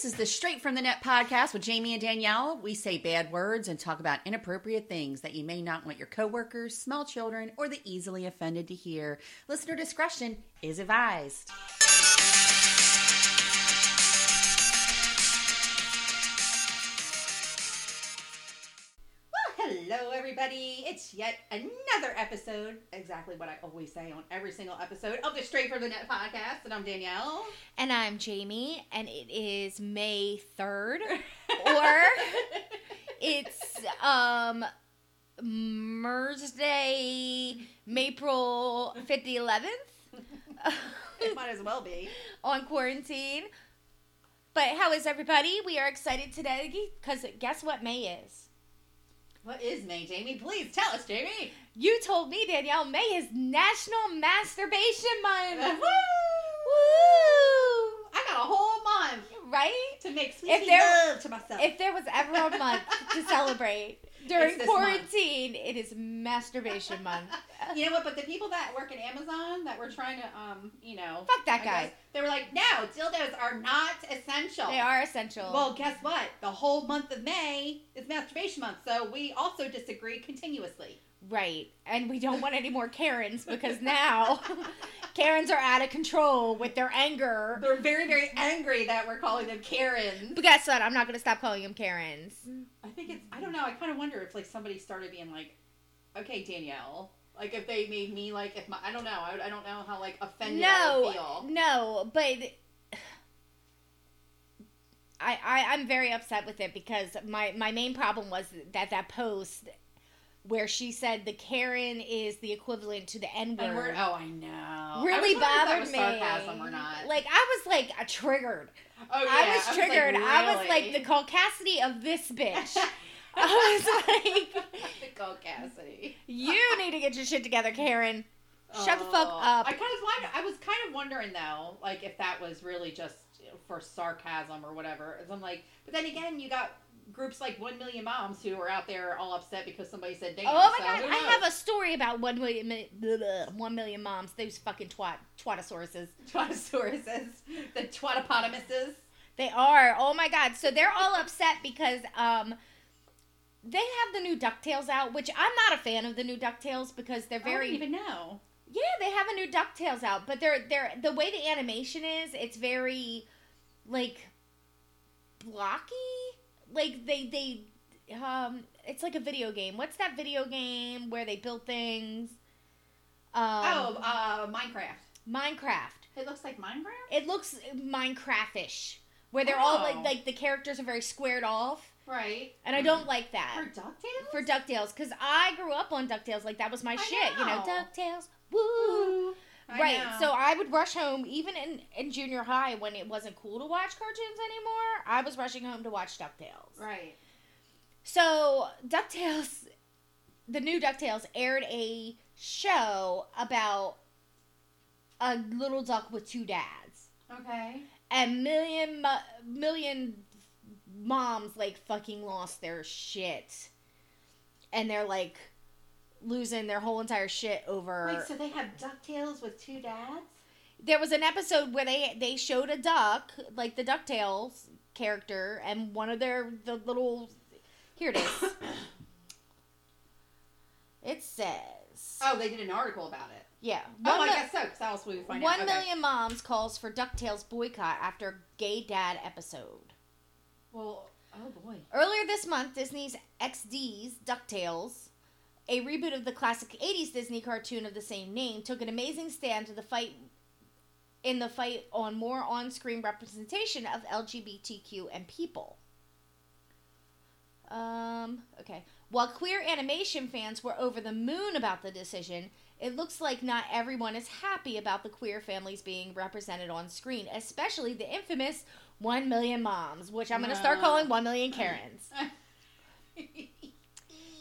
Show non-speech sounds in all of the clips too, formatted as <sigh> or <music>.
This is the Straight from the Net podcast with Jamie and Danielle. We say bad words and talk about inappropriate things that you may not want your coworkers, small children, or the easily offended to hear. Listener discretion is advised. Everybody. It's yet another episode, exactly what I always say on every single episode of the Straight from the Net podcast. And I'm Danielle. And I'm Jamie, and it is May 3rd, <laughs> or it's um Mers Day, April 5th, 11th <laughs> it might as well be. on quarantine. But how is everybody? We are excited today because guess what May is? What is May, Jamie? Please tell us, Jamie. You told me, Danielle, May is National Masturbation Month. <laughs> Woo! Woo! I got a whole month Right? to make sweet love to myself. If there was ever a month to celebrate during this month. quarantine, it is masturbation month. <laughs> you know what? But the people that work at Amazon that were trying to, um, you know, Fuck that I guy. guess, they were like, no, dildos are not essential. They are essential. Well, guess what? The whole month of May is masturbation month, so we also disagree continuously. Right. And we don't want any more Karens because now <laughs> Karens are out of control with their anger. They're very, very angry that we're calling them Karens. But guess what? I'm not going to stop calling them Karens. I think it's. I don't know. I kind of wonder if like somebody started being like, "Okay, Danielle." Like if they made me like if my I don't know I, I don't know how like offended I would No, feel. no, but <sighs> I, I I'm very upset with it because my my main problem was that that post where she said the Karen is the equivalent to the N word oh, I know. really I was bothered was me. Sarcasm or not? Like I was like uh, triggered. oh, yeah. I was triggered. I was like really? the caucasity of this bitch. <laughs> I was like, the Cole Cassidy. you need to get your shit together, Karen. Shut the fuck Oh. up. I kind of wonder. I was kind of wondering though, like if that was really just for sarcasm or whatever. I'm like, but then again, you got groups like One Million Moms who are out there all upset because somebody said damn. Oh my so god, I have a story about one million, blah, <laughs> blah, one million moms. Those fucking twat twatosauruses. Twatosauruses, the twatopotamuses. They are. Oh my god. So they're all upset because um they have the new DuckTales out, which I'm not a fan of the new DuckTales because they're I very don't even know. Yeah, they have a new DuckTales out, but they're they're the way the animation is, it's very like blocky. Like they they um it's like a video game. What's that video game where they build things? Um oh, uh, Minecraft. Minecraft. It looks like Minecraft. It looks Minecraftish. Where they're all Oh. like like the characters are very squared off. Right. And I don't like that. For. Ducktales. For DuckTales, because I grew up on DuckTales, like that was my I shit, you know, know. DuckTales. Woo! Ooh. I right. know. So I would rush home even in, in junior high when it wasn't cool to watch cartoons anymore. I was rushing home to watch DuckTales. Right. So DuckTales the new DuckTales aired a show about a little duck with two dads. Okay. And million million moms like fucking lost their shit. And they're like losing their whole entire shit over Wait, so they have Ducktales with two dads? there was an episode where they they showed a duck, like the Ducktales character, and one of their the little here it is. <coughs> it says, Oh, they did an article about it. yeah, Oh, one, I mi- guess so. Because else we would find one out. Okay. million moms calls for Ducktales boycott after gay dad episode. Well, oh boy. Earlier this month, Disney's XD's DuckTales, a reboot of the classic 80s Disney cartoon of the same name, took an amazing stand to the fight in the fight on more on-screen representation of LGBTQ and people. Um, okay. While queer animation fans were over the moon about the decision, it looks like not everyone is happy about the queer families being represented on screen, especially the infamous 1 million moms, which I'm going to start calling 1 million Karens. <laughs>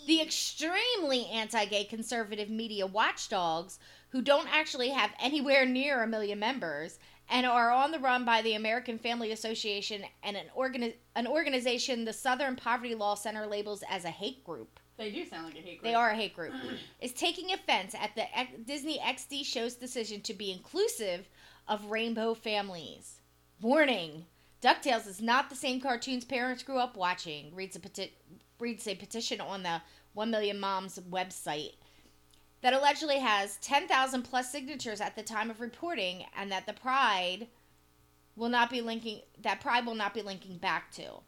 The extremely anti gay conservative media watchdogs, who don't actually have anywhere near a million members and are on the run by the American Family Association and an, organi- an organization the Southern Poverty Law Center labels as a hate group. they do sound like a hate group. They are a hate group. <clears throat> is taking offense at the X- Disney XD show's decision to be inclusive of rainbow families. Warning DuckTales is not the same cartoons parents grew up watching, reads a, peti- reads a petition on the 1 Million Moms website that allegedly has 10,000 plus signatures at the time of reporting and that the Pride will not be linking that Pride will not be linking back to.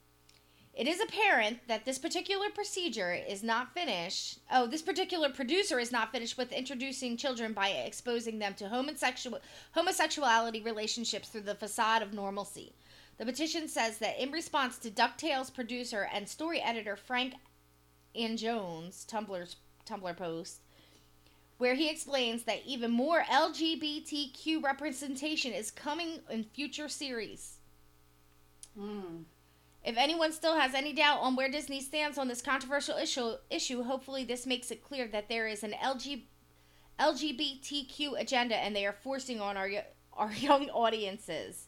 It is apparent that this particular procedure is not finished. Oh, this particular producer is not finished with introducing children by exposing them to homosexual homosexuality relationships through the facade of normalcy. The petition says that in response to DuckTales producer and story editor Frank Angones Tumblr's Tumblr post, where he explains that even more LGBTQ representation is coming in future series. Mm. If anyone still has any doubt on where Disney stands on this controversial issue, issue hopefully this makes it clear that there is an LG, LGBTQ agenda and they are forcing on our our <laughs> young audiences.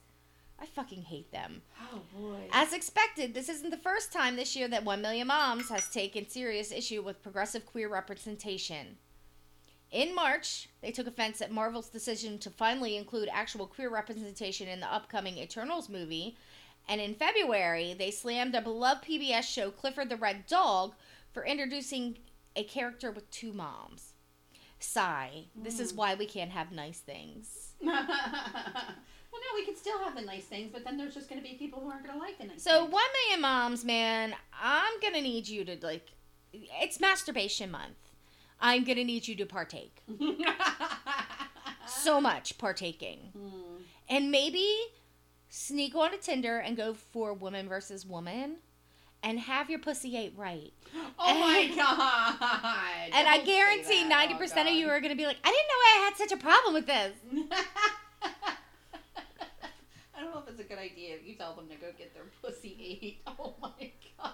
I fucking hate them. Oh boy. As expected, this isn't the first time this year that 1 Million Moms has taken serious issue with progressive queer representation. In March, they took offense at Marvel's decision to finally include actual queer representation in the upcoming Eternals movie, and in February, they slammed a beloved PBS show Clifford the Red Dog for introducing a character with two moms. Sigh. This is hmm. why we can't have nice things. <laughs> well, no, we could still have the nice things, but then there's just going to be people who aren't going to like the nice So, things. one million moms, man, I'm gonna need you to like. It's masturbation month. I'm gonna need you to partake. <laughs> So much partaking, Hmm. and maybe sneak on onto Tinder and go for woman versus woman, and have your pussy ate right. Oh my <laughs> god! and I Don't say guarantee that. ninety Oh, percent of you are gonna be like, I didn't know I had such a problem with this. <laughs> I don't know if it's a good idea if you tell them to go get their <laughs> pussy ate. <laughs> Oh my god!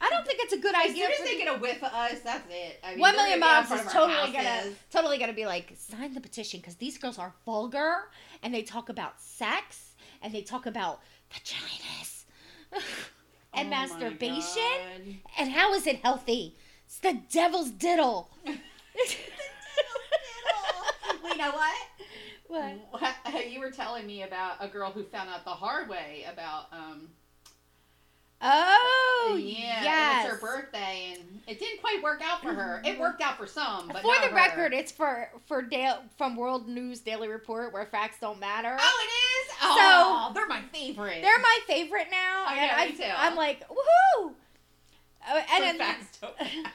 I don't think it's a good As idea. soon as for they get a whiff of us, that's it. I mean, million be out moms is totally gonna totally gonna be like sign the petition because these girls are vulgar and they talk about sex and they talk about vaginas <laughs> and Oh masturbation and how is it healthy? It's the devil's diddle. Well, you know what? What? <laughs> You were telling me about a girl who found out the hard way about um Oh uh, yeah, yes. it was her birthday and it didn't quite work out for her. It mm-hmm. worked out for some, but For the her. record, it's for for Dale from World News Daily Report where facts don't matter. Oh, it is. Oh, they're my favorite. They're my favorite now, I and know, I, me too. I'm like woohoo! Oh, and then, facts don't matter.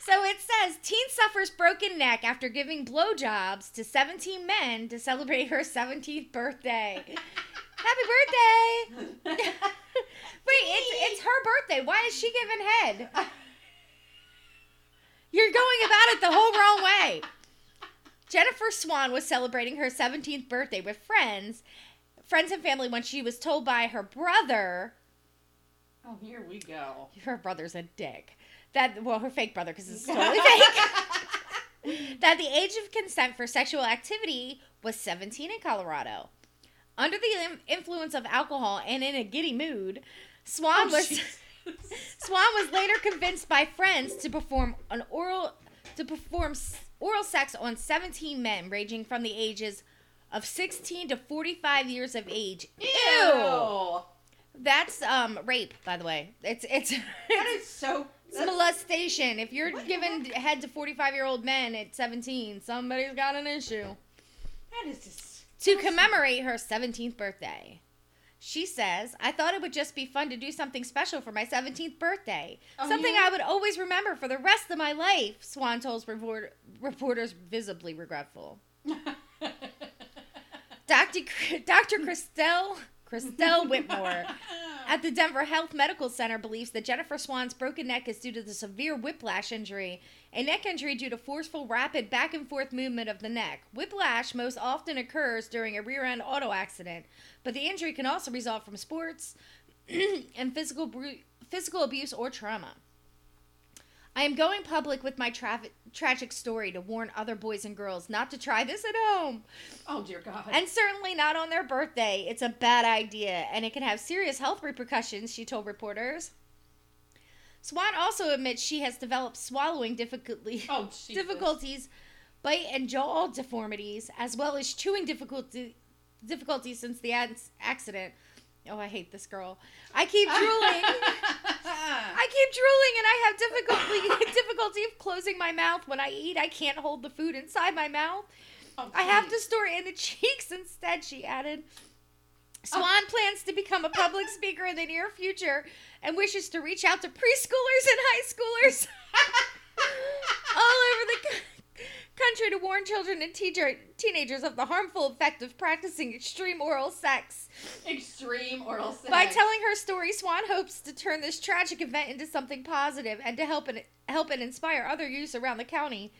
So it says teen suffers broken neck after giving blowjobs to 17 men to celebrate her 17th birthday. <laughs> Happy birthday! <laughs> Wait, it's it's her birthday. Why is she giving head? <laughs> You're going about it the whole wrong way. Jennifer Swan was celebrating her 17th birthday with friends, friends and family when she was told by her brother oh, here we go. her brother's a dick. That well, her fake brother because it's <laughs> totally fake. <laughs> that the age of consent for sexual activity was 17 in Colorado. Under the influence of alcohol and in a giddy mood, Swan Oh, was <laughs> Swan was later convinced by friends to perform an oral to perform oral sex on 17 men ranging from the ages of 16 to 45 years of age. Ew. That's um rape, by the way. It's it's <laughs> That is so. It's molestation. If you're What giving head to 45 year old men at 17, somebody's got an issue. That is just. To commemorate her 17th birthday, she says, I thought it would just be fun to do something special for my 17th birthday. Oh, something yeah? I would always remember for the rest of my life, Swan told report- reporters visibly regretful. <laughs> Dr. Dr. Christelle, Christelle Whitmore <laughs> at the Denver Health Medical Center believes that Jennifer Swan's broken neck is due to the severe whiplash injury, a neck injury due to forceful, rapid back and forth movement of the neck. Whiplash most often occurs during a rear end auto accident, but the injury can also result from sports <clears throat> and physical bru- physical abuse or trauma. I am going public with my tra- tragic story to warn other boys and girls not to try this at home. oh dear God. And certainly not on their birthday. It's a bad idea, and it can have serious health repercussions, she told reporters. Swan also admits she has developed swallowing difficulty, oh <laughs> difficulties, bite and jaw deformities, as well as chewing difficulty, difficulty since the ac- accident. Oh, I hate this girl. I keep <laughs> drooling. I keep drooling and I have difficulty <laughs> difficulty of closing my mouth when I eat. I can't hold the food inside my mouth. Oh, I have to store it in the <laughs> cheeks instead, she added. Oh. Swan plans to become a public speaker in the near future and wishes to reach out to preschoolers and high schoolers all over the co- country to warn children and teacher, teenagers of the harmful effect of practicing extreme oral sex. Extreme oral sex. By telling her story, Swan hopes to turn this tragic event into something positive and to help and help and inspire other youths around the county,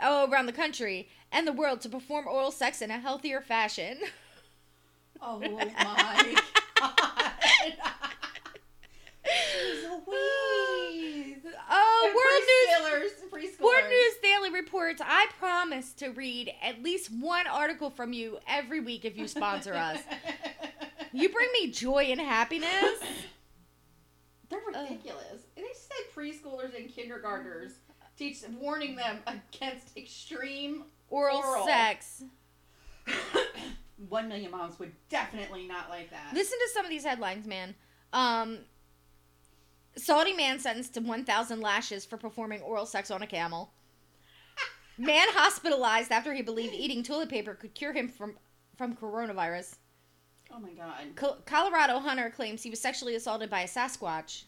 oh, around the country and the world to perform oral sex in a healthier fashion. Oh <laughs> my god. <laughs> Oh, <laughs> World News. Preschoolers. World News Daily reports. I promise to read at least one article from you every week if you sponsor us. <laughs> You bring me joy and happiness. <laughs> They're ridiculous. They said preschoolers and kindergartners teach warning them against extreme Oral, Oral. sex. <coughs> One million moms would definitely not like that. Listen to some of these headlines, man. Um, Saudi man sentenced to 1,000 lashes for performing oral sex on a camel. Man hospitalized after he believed eating toilet paper could cure him from from coronavirus. oh my god. Co- Colorado hunter claims he was sexually assaulted by a Sasquatch.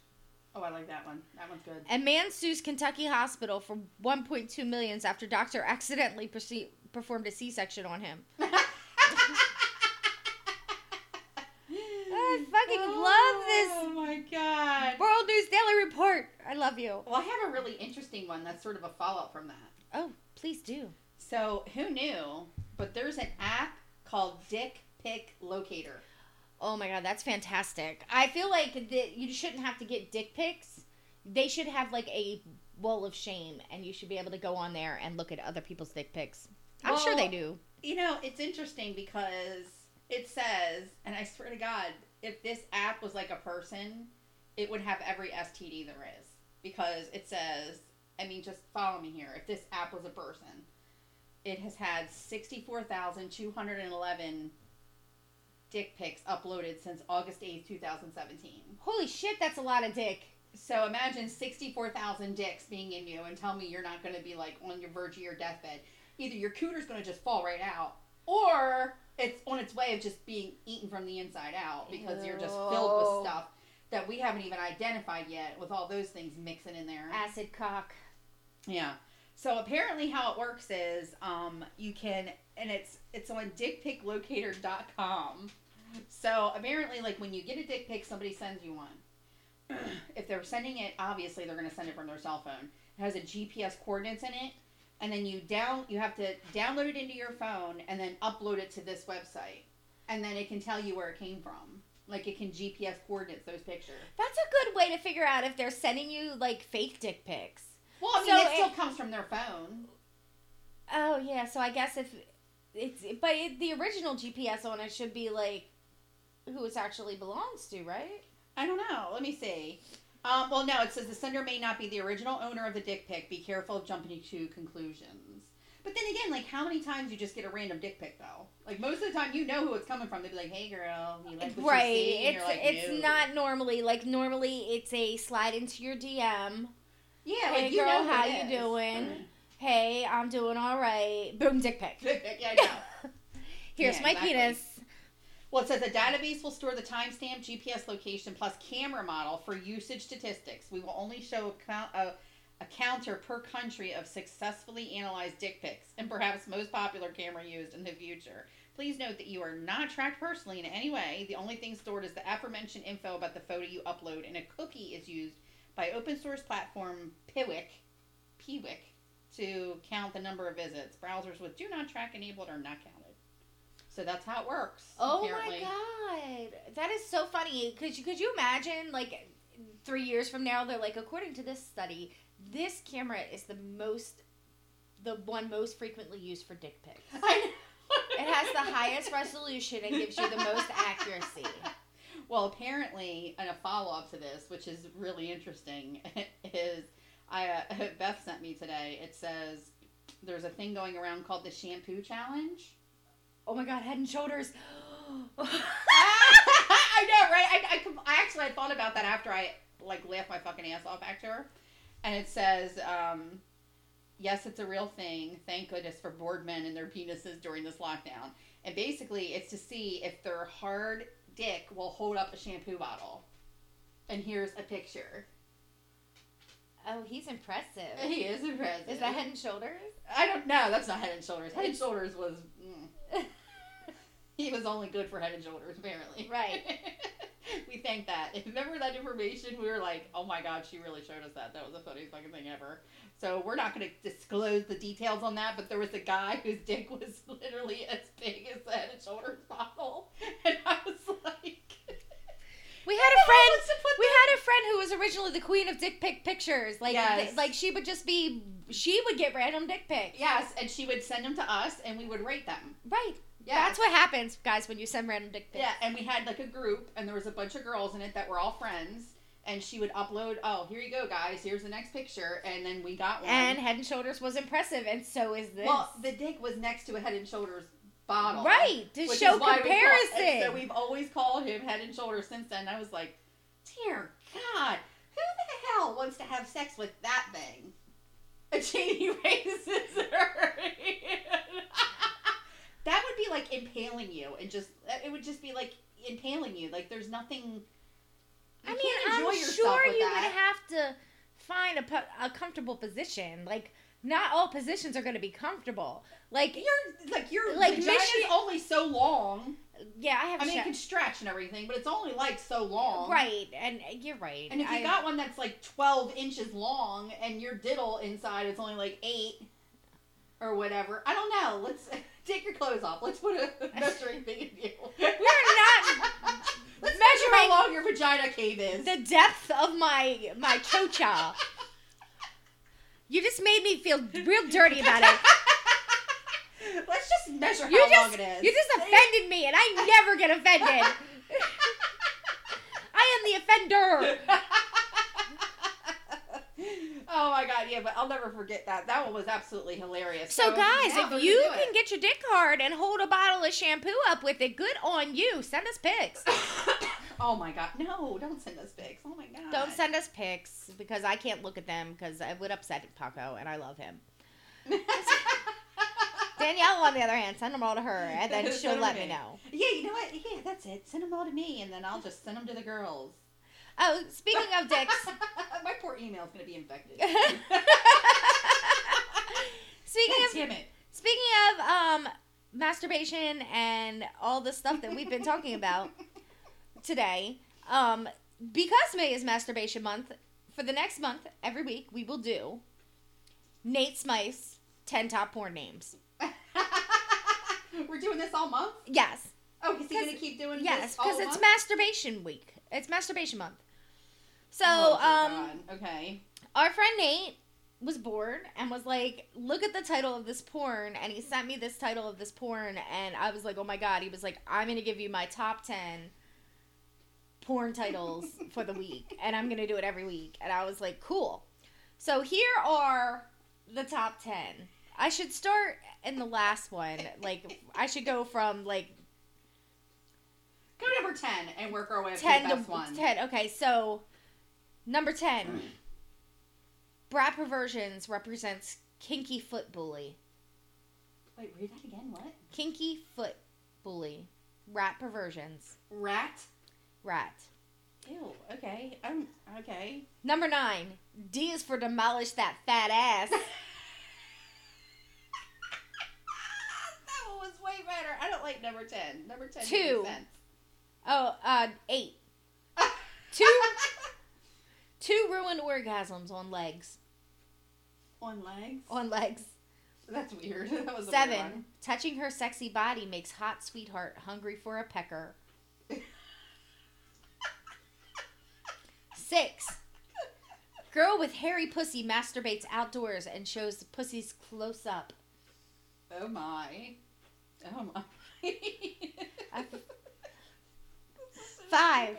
Oh, I like that one. That one's good. And man sues Kentucky hospital for 1.2 millions after doctor accidentally proce- performed a C-section on him. <laughs> I fucking Oh my god. love this World News Daily Report. I love you. Well, I have a really interesting one that's sort of a follow up from that. Oh, please do. So, who knew? But there's an app called Dick Pic Locator. Oh my god, that's fantastic. I feel like that you shouldn't have to get dick pics. They should have like a wall of shame, and you should be able to go on there and look at other people's dick pics. I'm sure they do. You know, it's interesting because it says, and I swear to God, if this app was like a person, it would have every STD there is. Because it says, I mean, just follow me here. If this app was a person, it has had 64,211 dick pics uploaded since August 8th, 2017. Holy shit, that's a lot of dick. So imagine 64,000 dicks being in you and tell me you're not going to be like on your verge of your deathbed. Either your cooter's going to just fall right out or it's on its way of just being eaten from the inside out because you're just filled with stuff that we haven't even identified yet with all those things mixing in there. Acid cock. Yeah. So apparently how it works is um, you can and it's it's on dickpiclocator.com. So apparently like when you get a dick pic somebody sends you one. <clears throat> if they're sending it obviously they're going to send it from their cell phone. It has a GPS coordinates in it and then you down you have to download it into your phone and then upload it to this website. And then it can tell you where it came from. Like it can GPS coordinates those pictures. That's a good way to figure out if they're sending you like fake dick pics. Well, I mean So it still it- comes from their phone. Oh yeah, so I guess if it's but it, the original GPS on it should be like who it actually belongs to, right? I don't know. Let me see. Um, well, no, it says the sender may not be the original owner of the dick pic. Be careful of jumping to conclusions. But then again, like, how many times you just get a random dick pic, though? Like, most of the time, you know who it's coming from. They'd be like, hey, girl, you like what right. you see? And It's like, it's "No." not normally like normally it's a slide into your DM. Yeah, Hey, like, you girl, know how you doing? Hey, I'm doing all right. Boom, dick pic. Dick pic, yeah. <laughs> Here's Yeah, my exactly. penis. Well, it says a database will store the timestamp, GPS location, plus camera model for usage statistics. We will only show a, a, uh, a counter per country of successfully analyzed dick pics and perhaps most popular camera used in the future. Please note that you are not tracked personally in any way. The only thing stored is the aforementioned info about the photo you upload, and a cookie is used by open source platform Piwik, Piwik to count the number of visits. Browsers with do not track enabled are not counted. So that's how it works. Oh apparently. my god, that is so funny. Could you could you imagine like three years from now they're like according to this study, this camera is the most, the one most frequently used for dick pics. <laughs> It has the highest resolution and gives you the most accuracy. <laughs> Well, apparently, and a follow up to this, which is really interesting, <laughs> is I uh, Beth sent me today. It says there's a thing going around called the shampoo challenge. Oh my god, Head and Shoulders. <gasps> <laughs> I know, right? I, I, I actually I thought about that after I like laughed my fucking ass off at her, and it says, um, "Yes, it's a real thing. Thank goodness for bored men and their penises during this lockdown." And basically, it's to see if their hard dick will hold up a shampoo bottle. And here's a picture. oh, he's impressive. He is impressive. Is that Head and Shoulders? I don't know. That's not Head and Shoulders. Head and Shoulders was. Mm. <laughs> He was only good for Head and Shoulders, apparently. Right. <laughs> we thank that. If <laughs> you remember that information, we were like, "Oh my god, she really showed us that. That was the funniest fucking thing ever." So we're not going to disclose the details on that, but there was a guy whose dick was literally as big as the Head and Shoulders bottle, and I was like, We had a <laughs> friend. What's to put We had a friend who was originally the queen of dick pic pictures. Like, Yes. th- like she would just be. She would get random dick pics. Yes, and she would send them to us, and we would rate them. Right. Yeah, That's what happens, guys, when you send random dick pics. Yeah, and we had like a group, and there was a bunch of girls in it that were all friends. And she would upload, oh, here you go, guys. Here's the next picture, and then we got one. And Head and Shoulders was impressive, and so is this. well, the dick was next to a Head and Shoulders bottle, right to show is why we call- comparison. and so we've always called him Head and Shoulders since then. I was like, dear God, who the hell wants to have sex with that thing? <laughs> And Jamie <laughs> raises her. <laughs> that would be like impaling you, and just uh, it would just be like impaling you. Like there's nothing. I mean, I'm sure you that. would have to find a, a comfortable position. Like, not all positions are going to be comfortable. Like, you're like your Like, vagina's only so long. yeah, I have. I mean, it can stretch and everything, but it's only like so long. right, and uh, you're right. And if you I- got one that's like 12 inches long and your diddle inside is only like 8 or whatever, I don't know. Let's <laughs> take your clothes off. Let's put a <laughs> measuring thing in you. we're not <laughs> Let's measure how long your vagina cave is. the depth of my my chocha. You just made me feel real dirty about it. <laughs> Let's just measure how You long just it is. you just offended me, and I never get offended. <laughs> I am the offender. <laughs> oh my god, yeah, but I'll never forget that. That one was absolutely hilarious. So, guys, if you can get your dick hard and hold a bottle of shampoo up with it, good on you. Send us pics. Oh my god, no! Don't send us pics. Oh my god. Don't send us pics because I can't look at them because it would upset Paco, and I love him. <laughs> Danielle, on the other hand, send them all to her, and then <laughs> she'll let me me. know. Yeah, you know what? Yeah, that's it. Send them all to me, and then I'll just send them to the girls. Oh, speaking of dicks, <laughs> My poor email's gonna be infected. speaking God of damn it. speaking of um masturbation and all the stuff that we've been talking about today, um, because May is Masturbation Month, for the next month, every week we will do Nate Smythe's ten top porn names. <laughs> We're doing this all month. Yes, Oh, is he 'Cause- gonna keep doing yes, because it's month? masturbation week. It's masturbation month. So, Oh, um, God. okay. our friend Nate was bored and was like, "Look at the title of this porn," and he sent me this title of this porn, and I was like, "Oh my god!" He was like, "I'm gonna give you my top ten porn titles for the week, and I'm gonna do it every week," and I was like, "Cool." So here are the top ten. I should start in the last one. Like, I should go from like Go number ten and work our way up ten to to the best one. ten. Okay, so number ten, hmm. brat perversions represents kinky foot bully. Wait, read that again. What? Kinky foot bully, rat perversions, Rat. Rat. Ew. Okay. Um. Okay. Number nine, D is for demolish that fat ass. <laughs> that one was way better. I don't like number ten. Number ten. Two. Oh, uh, eight. <laughs> Two, two ruined orgasms on legs. On legs. On legs. That's weird. <laughs> That was a weird Seven, one. touching her sexy body makes hot sweetheart hungry for a pecker. Six, girl with hairy pussy masturbates outdoors and shows the pussy's close up. Oh my. Oh my. <laughs> Five,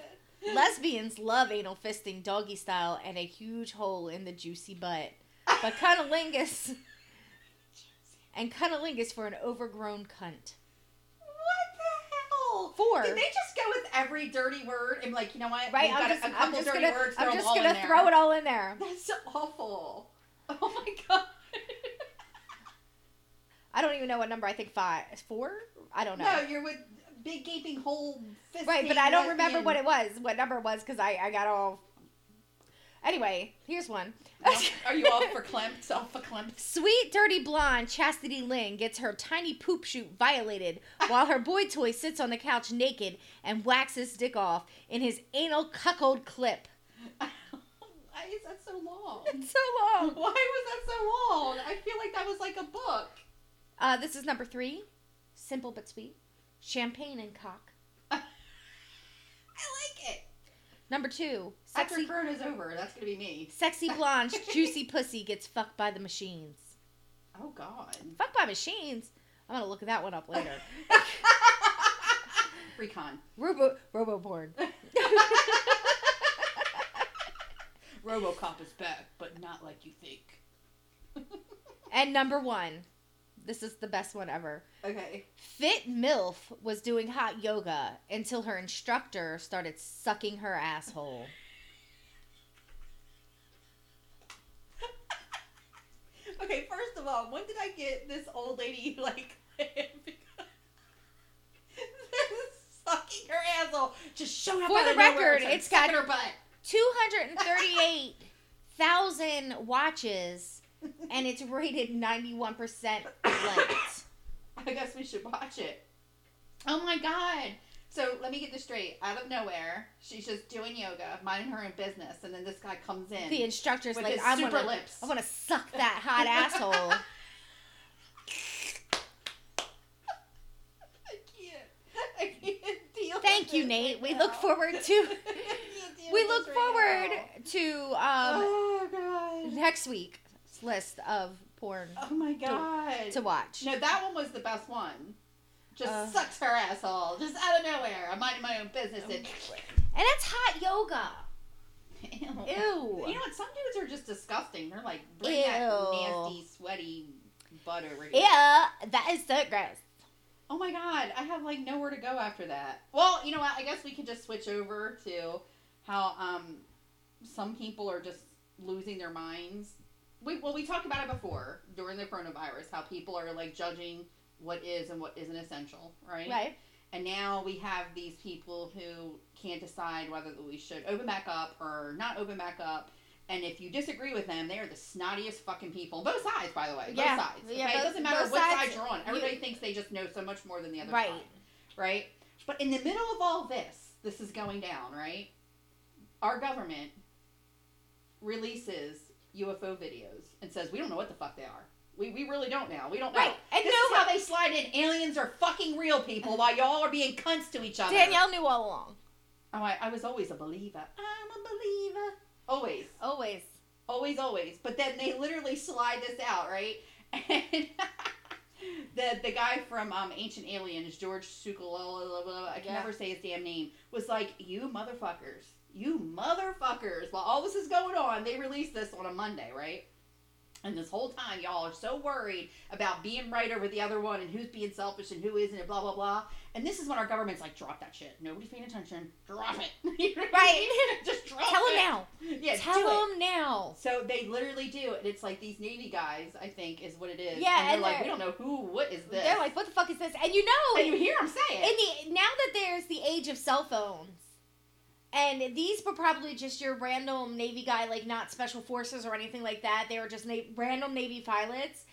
lesbians love anal fisting doggy style and a huge hole in the juicy butt. But cunnilingus <laughs> and cunnilingus for an overgrown cunt. Four. Did they just go with every dirty word and like, you know what? Right, I'm just, a, a I'm just dirty gonna, words. I'm just gonna there. throw it all in there. <laughs> That's awful. Oh my god. I don't even know what number I think five, four. I don't know. No, you're with big gaping hole. right, but I don't remember what it was, what number it was, because I I got all. Anyway, here's one. <laughs> Are you all for verklempt? All verklempt? Sweet dirty blonde Chastity Lynn gets her tiny poop shoot violated <laughs> while her boy toy sits on the couch naked and waxes dick off in his anal cuckold clip. <laughs> Why is that so long? It's so long. Why was that so long? I feel like that was like a book. Uh, this is number three. Simple but sweet. Champagne and cock. I like it. Number two. After Sexy, Corona's over, that's gonna be me. sexy blonde juicy pussy gets fucked by the machines. <laughs> Oh God. Fucked by machines? I'm gonna look that one up later. <laughs> Recon. Robo Robo porn. <laughs> RoboCop is back, but not like you think. And number one. This is the best one ever. Okay. Fit MILF was doing hot yoga until her instructor started sucking her asshole. <laughs> Okay, first of all, when did I get this old lady <laughs> like sucking her asshole? Just showing up For the record, it's got- her butt. 238,000 watches and it's rated 91% liked. I guess we should watch it. Oh my god. So let me get this straight. Out of nowhere, she's just doing yoga, minding her own business, and then this guy comes in. The instructor's with like, his I super to lips. I want to suck that hot <laughs> asshole. I can't. I can't deal. Thank you, Nate. right We now. look forward <laughs> to I can't deal we look right forward now. to um oh god. next week's list of porn Oh my god. to watch. No, that one was the best one. Just Uh. sucks her asshole, just out of nowhere. I'm minding my own business. And, And it's hot yoga. Ew. Ew. You know what? Some dudes are just disgusting. They're like, bring that nasty, sweaty butt over here. Yeah, that is so gross. Oh my god, I have like nowhere to go after that. Well, you know what? I guess we could just switch over to how um some people are just losing their minds. We well, we talked about it before during the coronavirus. How people are like judging what is and what isn't essential, right? Right. And now we have these people who can't decide whether we should open back up or not open back up. And if you disagree with them, they are the snottiest fucking people. Both sides, by the way. Both Yeah. sides. Okay? Yeah, it doesn't matter what sides, side you're on. you- Everybody thinks they just know so much more than the other Right. side. Right? But in the middle of all this, this is going down, right? Our government releases UFO videos and says, we don't know what the fuck they are. We, we really don't now. We don't know. Right. And this no- is how they slide in. Aliens are fucking real people while y'all are being cunts to each other. Danielle knew all along. Oh, I, I was always a believer. I'm a believer. Always. Always. Always, always. But then they literally slide this out, right? And <laughs> the the guy from um, Ancient Aliens, George Sukalala, I can Yeah. never say his damn name, was like, "You motherfuckers, you motherfuckers!" While all this is going on, they released this on a Monday, right? And this whole time, y'all are so worried about being right over the other one and who's being selfish and who isn't, and blah blah blah. And this is when our government's like, "Drop that shit. Nobody's paying attention. Drop it." <laughs> You know Right. <laughs> Just drop Tell it. him now. Yeah, Tell it. now. So they literally do, and it's like these Navy guys. I think is what it is. Yeah, and they're and like, they're- we don't know who. What is this? They're like, what the fuck is this? And you know, and you hear them say in the now that there's the age of cell phones, and these were probably just your random Navy guy, like not special forces or anything like that. They were just na- random Navy pilots.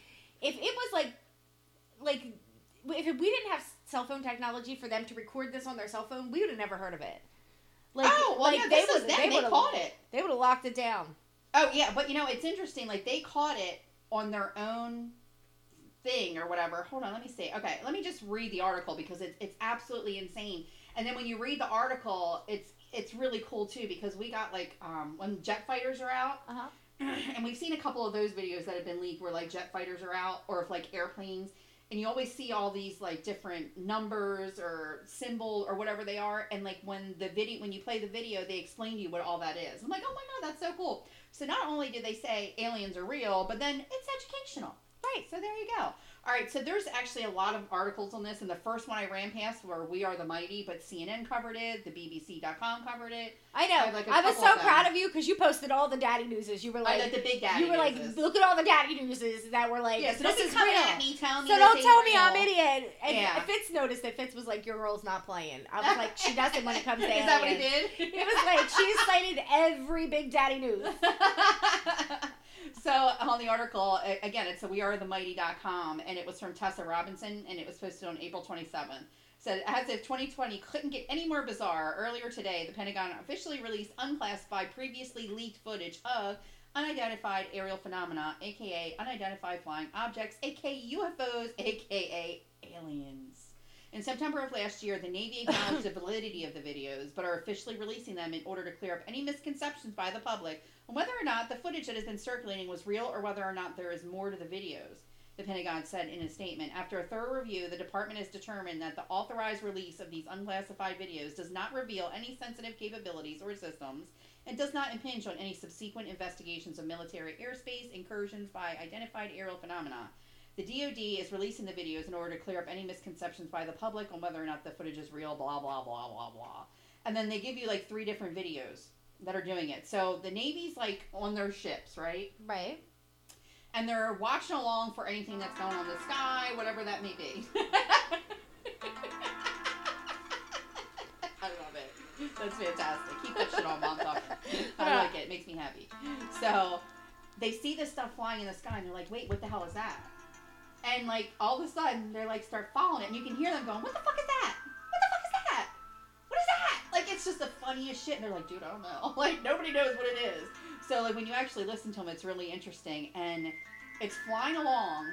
If it was like, like, if we didn't have cell phone technology for them to record this on their cell phone, we would have never heard of it. Like, oh well, like no, they would, they They, caught it. they would have locked it down. Oh yeah, but you know it's interesting. Like they caught it on their own thing or whatever. Hold on, let me see. Okay, let me just read the article because it's it's absolutely insane. And then when you read the article, it's it's really cool too because we got like um, when jet fighters are out. Uh huh. <clears throat> and we've seen a couple of those videos that have been leaked where like jet fighters are out or if like airplanes and you always see all these like different numbers or symbol or whatever they are and like when the video when you play the video they explain to you what all that is i'm like oh my god that's so cool so not only do they say aliens are real but then it's educational right so there you go All right, so there's actually a lot of articles on this, and the first one I ran past were "We Are the Mighty," but CNN covered it, the BBC.com covered it. I know. I like, I was so of proud of you because you posted all the daddy newses. You were Like, the big daddy. you were like, newses. look at all the daddy newses that were like, yeah, so this is real. me telling me. So don't tell me real. I'm idiot. And Yeah. Fitz noticed that Fitz was like, your girl's not playing. I was <laughs> like, she doesn't when it comes <laughs> to Is that what he did? It was like she <laughs> cited every big daddy news. So on the article again it's a wearethemighty.com and it was from tessa robinson and it was posted on april 27th said as if 2020 couldn't get any more bizarre earlier today the pentagon officially released unclassified previously leaked footage of unidentified aerial phenomena aka unidentified flying objects aka ufos aka aliens. In September of last year, the Navy <laughs> acknowledged the validity of the videos, but are officially releasing them in order to clear up any misconceptions by the public on whether or not the footage that has been circulating was real or whether or not there is more to the videos. The Pentagon said in a statement After a thorough review, the department has determined that the authorized release of these unclassified videos does not reveal any sensitive capabilities or systems and does not impinge on any subsequent investigations of military airspace incursions by identified aerial phenomena. The DoD is releasing the videos in order to clear up any misconceptions by the public on whether or not the footage is real, blah, blah, blah, blah, blah. And then they give you like three different videos that are doing it. So the Navy's like on their ships, right? Right. And they're watching along for anything that's going on in the sky, whatever that may be. <laughs> I love it. That's fantastic. Keep that shit on, Mom. I <laughs> like it. It makes me happy. So they see this stuff flying in the sky and they're like, wait, what the hell is that? And like all of a sudden they're like start following it and you can hear them going, What the fuck is it's funniest shit and they're like, dude, I don't know. <laughs> Like nobody knows what it is. So like when you actually listen to them it's really interesting and it's flying along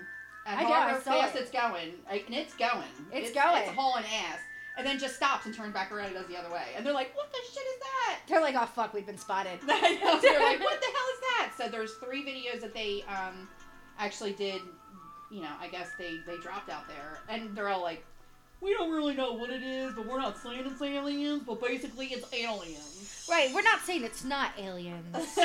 and I know, I however fast it. it's going. like, And it's going. It's going. It's hauling ass. And then just stops and turns back around and goes the other way. And they're like, What the shit is that? They're like, oh fuck, we've been spotted. <laughs> They're like, <laughs> what the hell is that? So there's three videos that they um, actually did. You know, I guess they they dropped out there, and they're all like, we don't really know what it is, but we're not saying it's aliens, but basically it's aliens. Right, we're not saying it's not aliens. <laughs>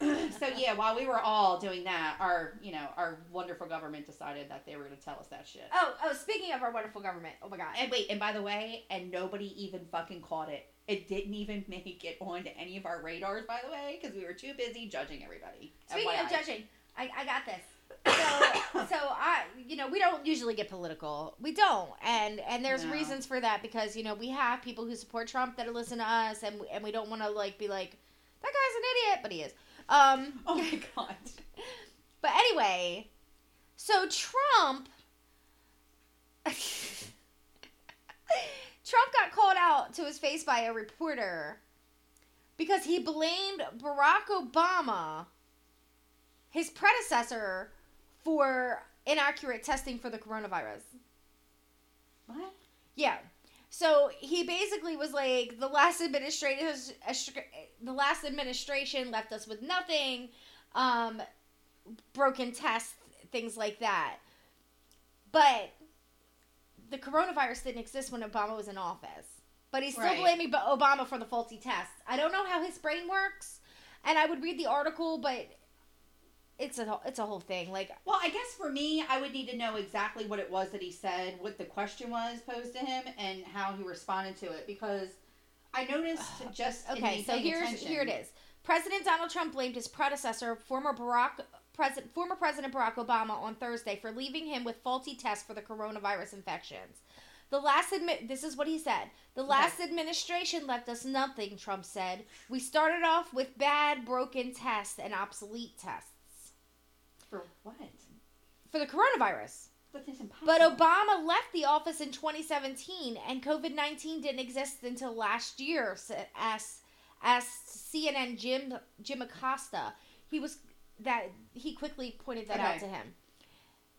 so yeah, while we were all doing that, our you know our wonderful government decided that they were going to tell us that shit. oh, oh, speaking of our wonderful government, oh my god. And wait, and by the way, and nobody even fucking caught it. It didn't even <laughs> make it onto any of our radars, by the way, because we were too busy judging everybody. Speaking of judging, I, I got this. So, so I, you know, we don't usually get political. We don't, and and there's No. reasons for that because you know we have people who support Trump that are listen to us, and and we don't want to like be like that guy's an idiot, but he is. Um, Oh my god. <laughs> but anyway, so Trump. <laughs> Trump got called out to his face by a reporter because he blamed Barack Obama, his predecessor, for inaccurate testing for the coronavirus. What? Yeah. So he basically was like the last administration the last administration left us with nothing, um, broken tests, things like that. But the coronavirus didn't exist when Obama was in office. But he's still Right. blaming Obama for the faulty tests. I don't know how his brain works, and I would read the article, but it's a it's a whole thing. Like Well, I guess for me, I would need to know exactly what it was that he said, what the question was posed to him, and how he responded to it. Because I noticed just Okay, so here's attention- here it is. President Donald Trump blamed his predecessor, former Barack President former President Barack Obama, on Thursday for leaving him with faulty tests for the coronavirus infections. The last admit this is what he said. The last administration left us nothing, Trump said. We started off with bad, broken tests and obsolete tests For what? for the coronavirus. But that's impossible. But Obama left the office in 2017, and COVID 19 didn't exist until last year, as as CNN Jim Jim Acosta. He was that he quickly pointed that out to him.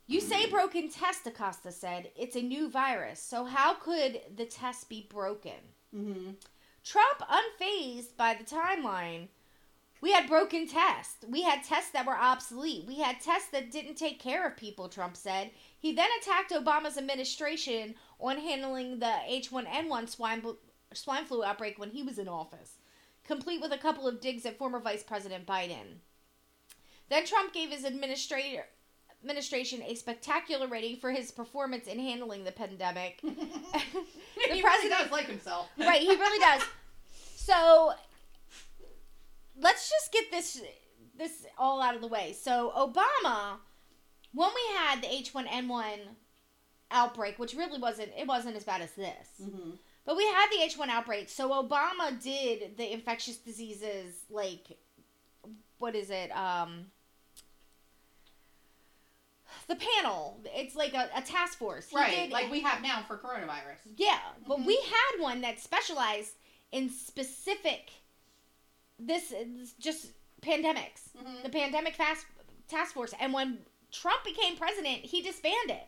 You say broken test, Acosta said. It's a new virus, so how could the test be broken? hmm Trump, unfazed by the timeline, we had broken tests. We had tests that were obsolete. We had tests that didn't take care of people, Trump said. He then attacked Obama's administration on handling the H1N1 swine, swine flu outbreak when he was in office, complete with a couple of digs at former Vice President Biden. Then Trump gave his administrator administration a spectacular rating for his performance in handling the pandemic. <laughs> <laughs> he really president- does like himself. right, he really does. <laughs> So let's just get this this all out of the way. So Obama, when we had the H1N1 outbreak, which really wasn't it wasn't as bad as this. hmm But we had the H1 outbreak. So Obama did the infectious diseases like what is it? Um the panel. It's like a, a task force. He Right, did- like we have now for coronavirus. yeah, but Mhm. we had one that specialized in specific this is just pandemics. Mhm. The pandemic fast task force and when Trump became president, he disbanded. It.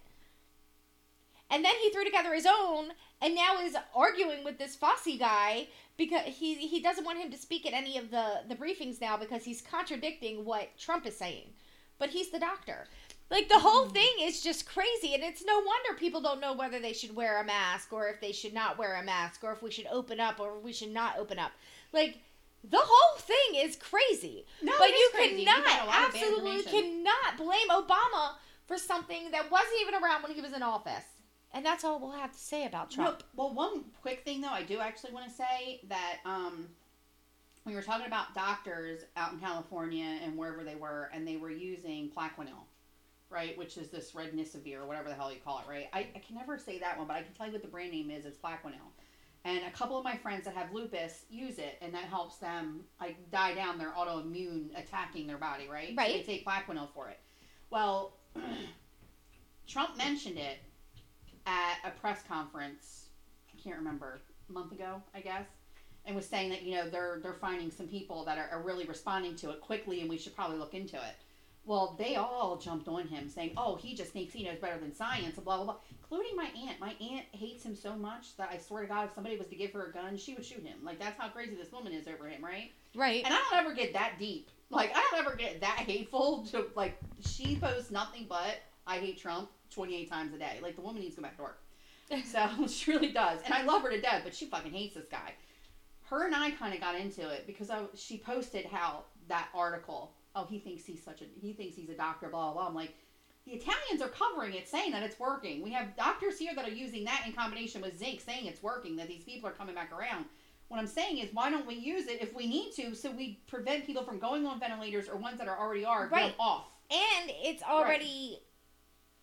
And then he threw together his own and now is arguing with this Fauci guy because he he doesn't want him to speak at any of the the briefings now because he's contradicting what Trump is saying. But he's the doctor. Like the whole Mm. thing is just crazy and it's no wonder people don't know whether they should wear a mask or if they should not wear a mask or if we should open up or if we should not open up. Like the whole thing is crazy. No, but it is you crazy. Cannot lot absolutely cannot blame Obama for something that wasn't even around when he was in office. And that's all we'll have to say about Trump. No, well, one quick thing though, I do actually want to say that um, we were talking about doctors out in California and wherever they were, and they were using Plaquenil, right, which is this Rednisivir or whatever the hell you call it, right? I, I can never say that one, but I can tell you what the brand name is. It's Plaquenil. And a couple of my friends that have lupus use it, and that helps them like die down their autoimmune attacking their body, right? Right. So they take Plaquenil for it. Well, <clears throat> Trump mentioned it at a press conference. I can't remember a month ago, I guess, and was saying that you know they're they're finding some people that are, are really responding to it quickly, and we should probably look into it. Well, they all jumped on him saying, "Oh, he just thinks he knows better than science," and blah blah blah. Including my aunt. My aunt hates him so much that I swear to God, if somebody was to give her a gun, she would shoot him. Like that's how crazy this woman is over him, right? Right. And I don't ever get that deep. Like I don't ever get that hateful to like she posts nothing but I hate Trump 28 times a day. Like the woman needs to go back to work. <laughs> So <laughs> she really does. And I love her to death, but she fucking hates this guy. Her and I kind of got into it because I, she posted how that article, oh, he thinks he's such a, he thinks he's a doctor, blah, blah, blah. I'm like, the Italians are covering it, saying that it's working. We have doctors here that are using that in combination with zinc, saying it's working, that these people are coming back around. What I'm saying is, why don't we use it if we need to, so we prevent people from going on ventilators or ones that are already are going Right. off. and it's already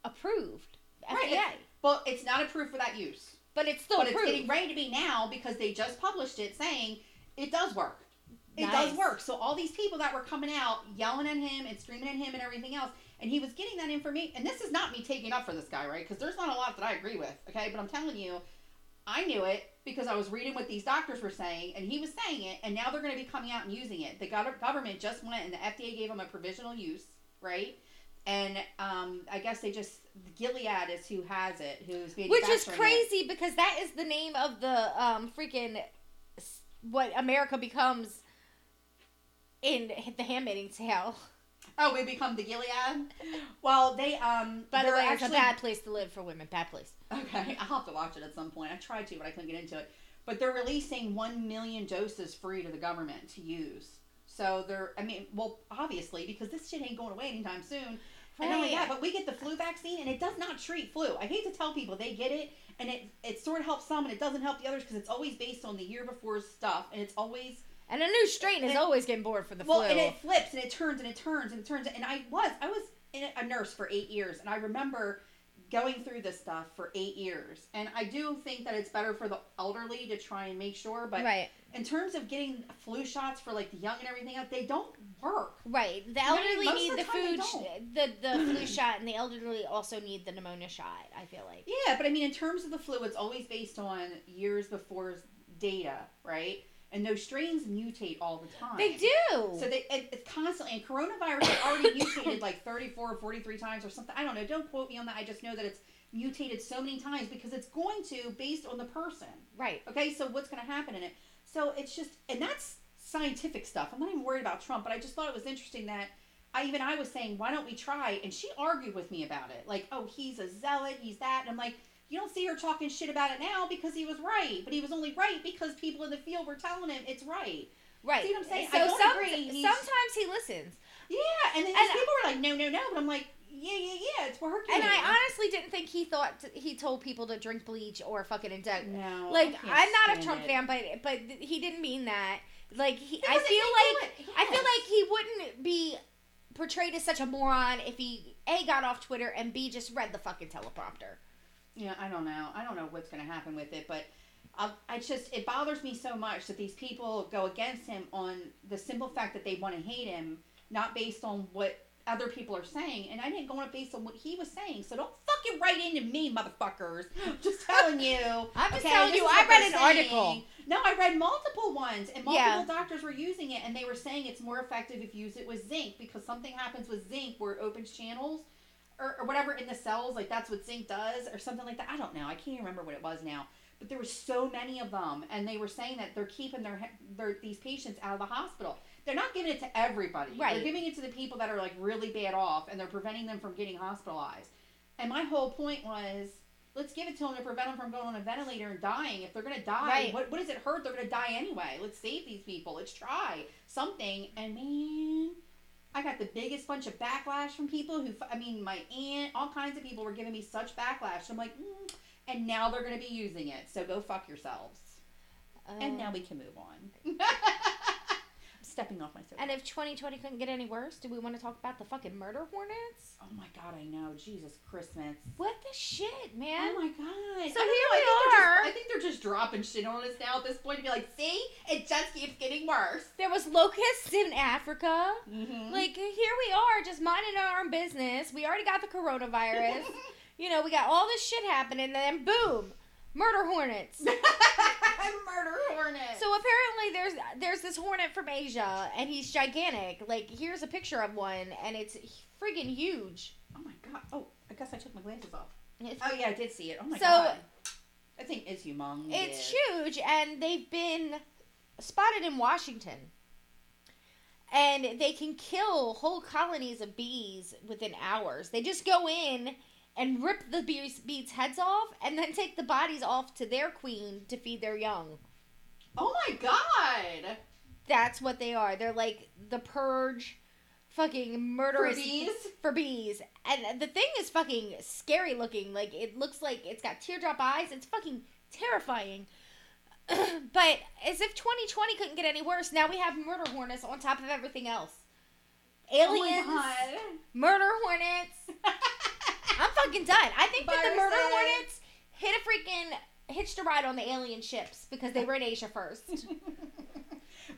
approved. FDA. Right. Well, it's not approved for that use. But it's still but it's getting ready to be now because they just published it saying it does work. It Nice. does work. So all these people that were coming out yelling at him and screaming at him and everything else, and he was getting that information. And this is not me taking up for this guy, right? Because there's not a lot that I agree with. Okay, but I'm telling you, I knew it because I was reading what these doctors were saying, and he was saying it, and now they're going to be coming out and using it. The government just went and the FDA gave them a provisional use, right? And um, I guess they just Gilead is who has it, who's being Which is manufacturing it. crazy because that is the name of the um freaking what America becomes in The Handmaid's Tale. Oh, we become the Gilead. Well, they um. By the way, it's a bad place to live for women. Bad place. Okay, I'll have to watch it at some point. I tried to, but I couldn't get into it. But they're releasing one million doses free to the government to use. So they're, I mean, well, obviously because this shit ain't going away anytime soon. And not only that, but we get the flu vaccine, and it does not treat flu. I hate to tell people they get it, and it it sort of helps some, and it doesn't help the others because it's always based on the year before stuff, and it's always And a new strain is always getting bored for the well, flu. and it flips and it turns and it turns and it turns. And I was I was in a nurse for eight years, and I remember going through this stuff for eight years. And I do think that it's better for the elderly to try and make sure. But right, in terms of getting flu shots for like the young and everything else, they don't work. right. The know what I elderly need the the food, the the <clears throat> flu shot, and the elderly also need the pneumonia shot. I feel like. Yeah, but I mean, in terms of the flu, it's always based on years before data, right? And those strains mutate all the time. They do. So they it, it's constantly and coronavirus has already <coughs> mutated like 34 or 43 times or something. I don't know. Don't quote me on that. I just know that it's mutated so many times because it's going to based on the person. right. Okay, so what's going to happen in it? So it's just and that's scientific stuff. I'm not even worried about Trump, but I just thought it was interesting that I even I was saying, why don't we try? And she argued with me about it. Like, oh, he's a zealot, he's that. And I'm like, you don't see her talking shit about it now because he was right. But he was only right because people in the field were telling him it's right. Right. See what I'm saying? So I don't some- agree. Sometimes he listens. Yeah, and then And these people were like, no, no, no. But I'm like, Yeah, yeah, yeah. It's working. And I honestly didn't think he thought he told people to drink bleach or fucking inject. no, Like I I'm not a Trump it. fan, but but he didn't mean that. Like he, I feel like it, I feel like he wouldn't be portrayed as such a moron if he a got off Twitter and b just read the fucking teleprompter. Yeah, I don't know. I don't know what's going to happen with it, but I, I just it bothers me so much that these people go against him on the simple fact that they want to hate him, not based on what other people are saying. And I didn't go on it based on what he was saying. So don't fucking write into me, motherfuckers. just telling you. <laughs> I'm just okay, telling you, I read an saying. article. No, I read multiple ones, and multiple Yeah. doctors were using it, and they were saying it's more effective if you use it with zinc because something happens with zinc where it opens channels or, or whatever in the cells, like that's what zinc does, or something like that. I don't know. I can't remember what it was now. But there were so many of them, and they were saying that they're keeping their, their these patients out of the hospital. They're not giving it to everybody. Right. They're giving it to the people that are like really bad off, and they're preventing them from getting hospitalized. And my whole point was, let's give it to them to prevent them from going on a ventilator and dying. If they're gonna die, Right. what what does it hurt? They're gonna die anyway. Let's save these people. Let's try something. And man, I got the biggest bunch of backlash from people who, I mean, my aunt, all kinds of people were giving me such backlash. I'm like, mm. and now they're gonna be using it. So go fuck yourselves. and Uh, now we can move on. <laughs> Stepping off my soapbox. and if 2020 couldn't get any worse, do we want to talk about the fucking murder hornets? Oh my god, I know. Jesus Christmas. What the shit, man? Oh my god. So I here I we think they're are. Just, I think they're just dropping shit on us now at this point to be like, see, it just keeps getting worse. There was locusts in Africa. Mm-hmm. Like here we are, just minding our own business. We already got the coronavirus. <laughs> you know, we got all this shit happening, and then boom, murder hornets. <laughs> Murder hornet. So apparently there's there's this hornet from Asia and he's gigantic. Like here's a picture of one and it's friggin' huge. oh my god. Oh, I guess I took my glasses off. It's, Oh yeah, I did see it. Oh my So- god. I think is humongous. it's huge and they've been spotted in Washington. And they can kill whole colonies of bees within hours. They just go in and rip the bees, bees' heads off and then take the bodies off to their queen to feed their young. Oh my god. That's what they are. They're like the purge, fucking murderous bees? For bees, and the thing is fucking scary looking. Like it looks like it's got teardrop eyes. It's fucking terrifying. <clears throat> but as if 2020 couldn't get any worse, now we have murder hornets on top of everything else. Oh Aliens, Oh murder hornets. <laughs> Fucking done. I think that the murder hornets hit a freaking hitched a ride on the alien ships because they were in Asia first. <laughs>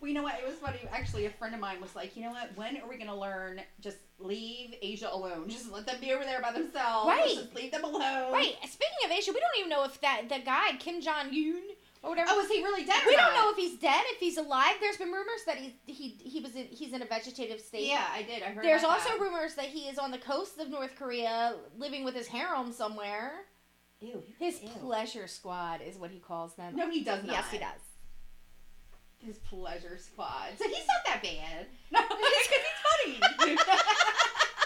well, you know what? It was funny. Actually, a friend of mine was like, you know what? When are we going to learn? Just leave Asia alone. Just let them be over there by themselves. Right. Just leave them alone. Right. Speaking of Asia, we don't even know if that the guy Kim Jong Un or whatever. Oh, is he really dead? We not? don't know if he's dead, if he's alive. There's been rumors that he he he was in, he's in a vegetative state. Yeah, I did. I heard. There's also that. rumors that he is on the coast of North Korea, living with his harem somewhere. Ew, His ew. pleasure squad is what he calls them. No, he does not. yes, he does. His pleasure squad. So he's not that bad. <laughs> No, it's because he's funny. <laughs>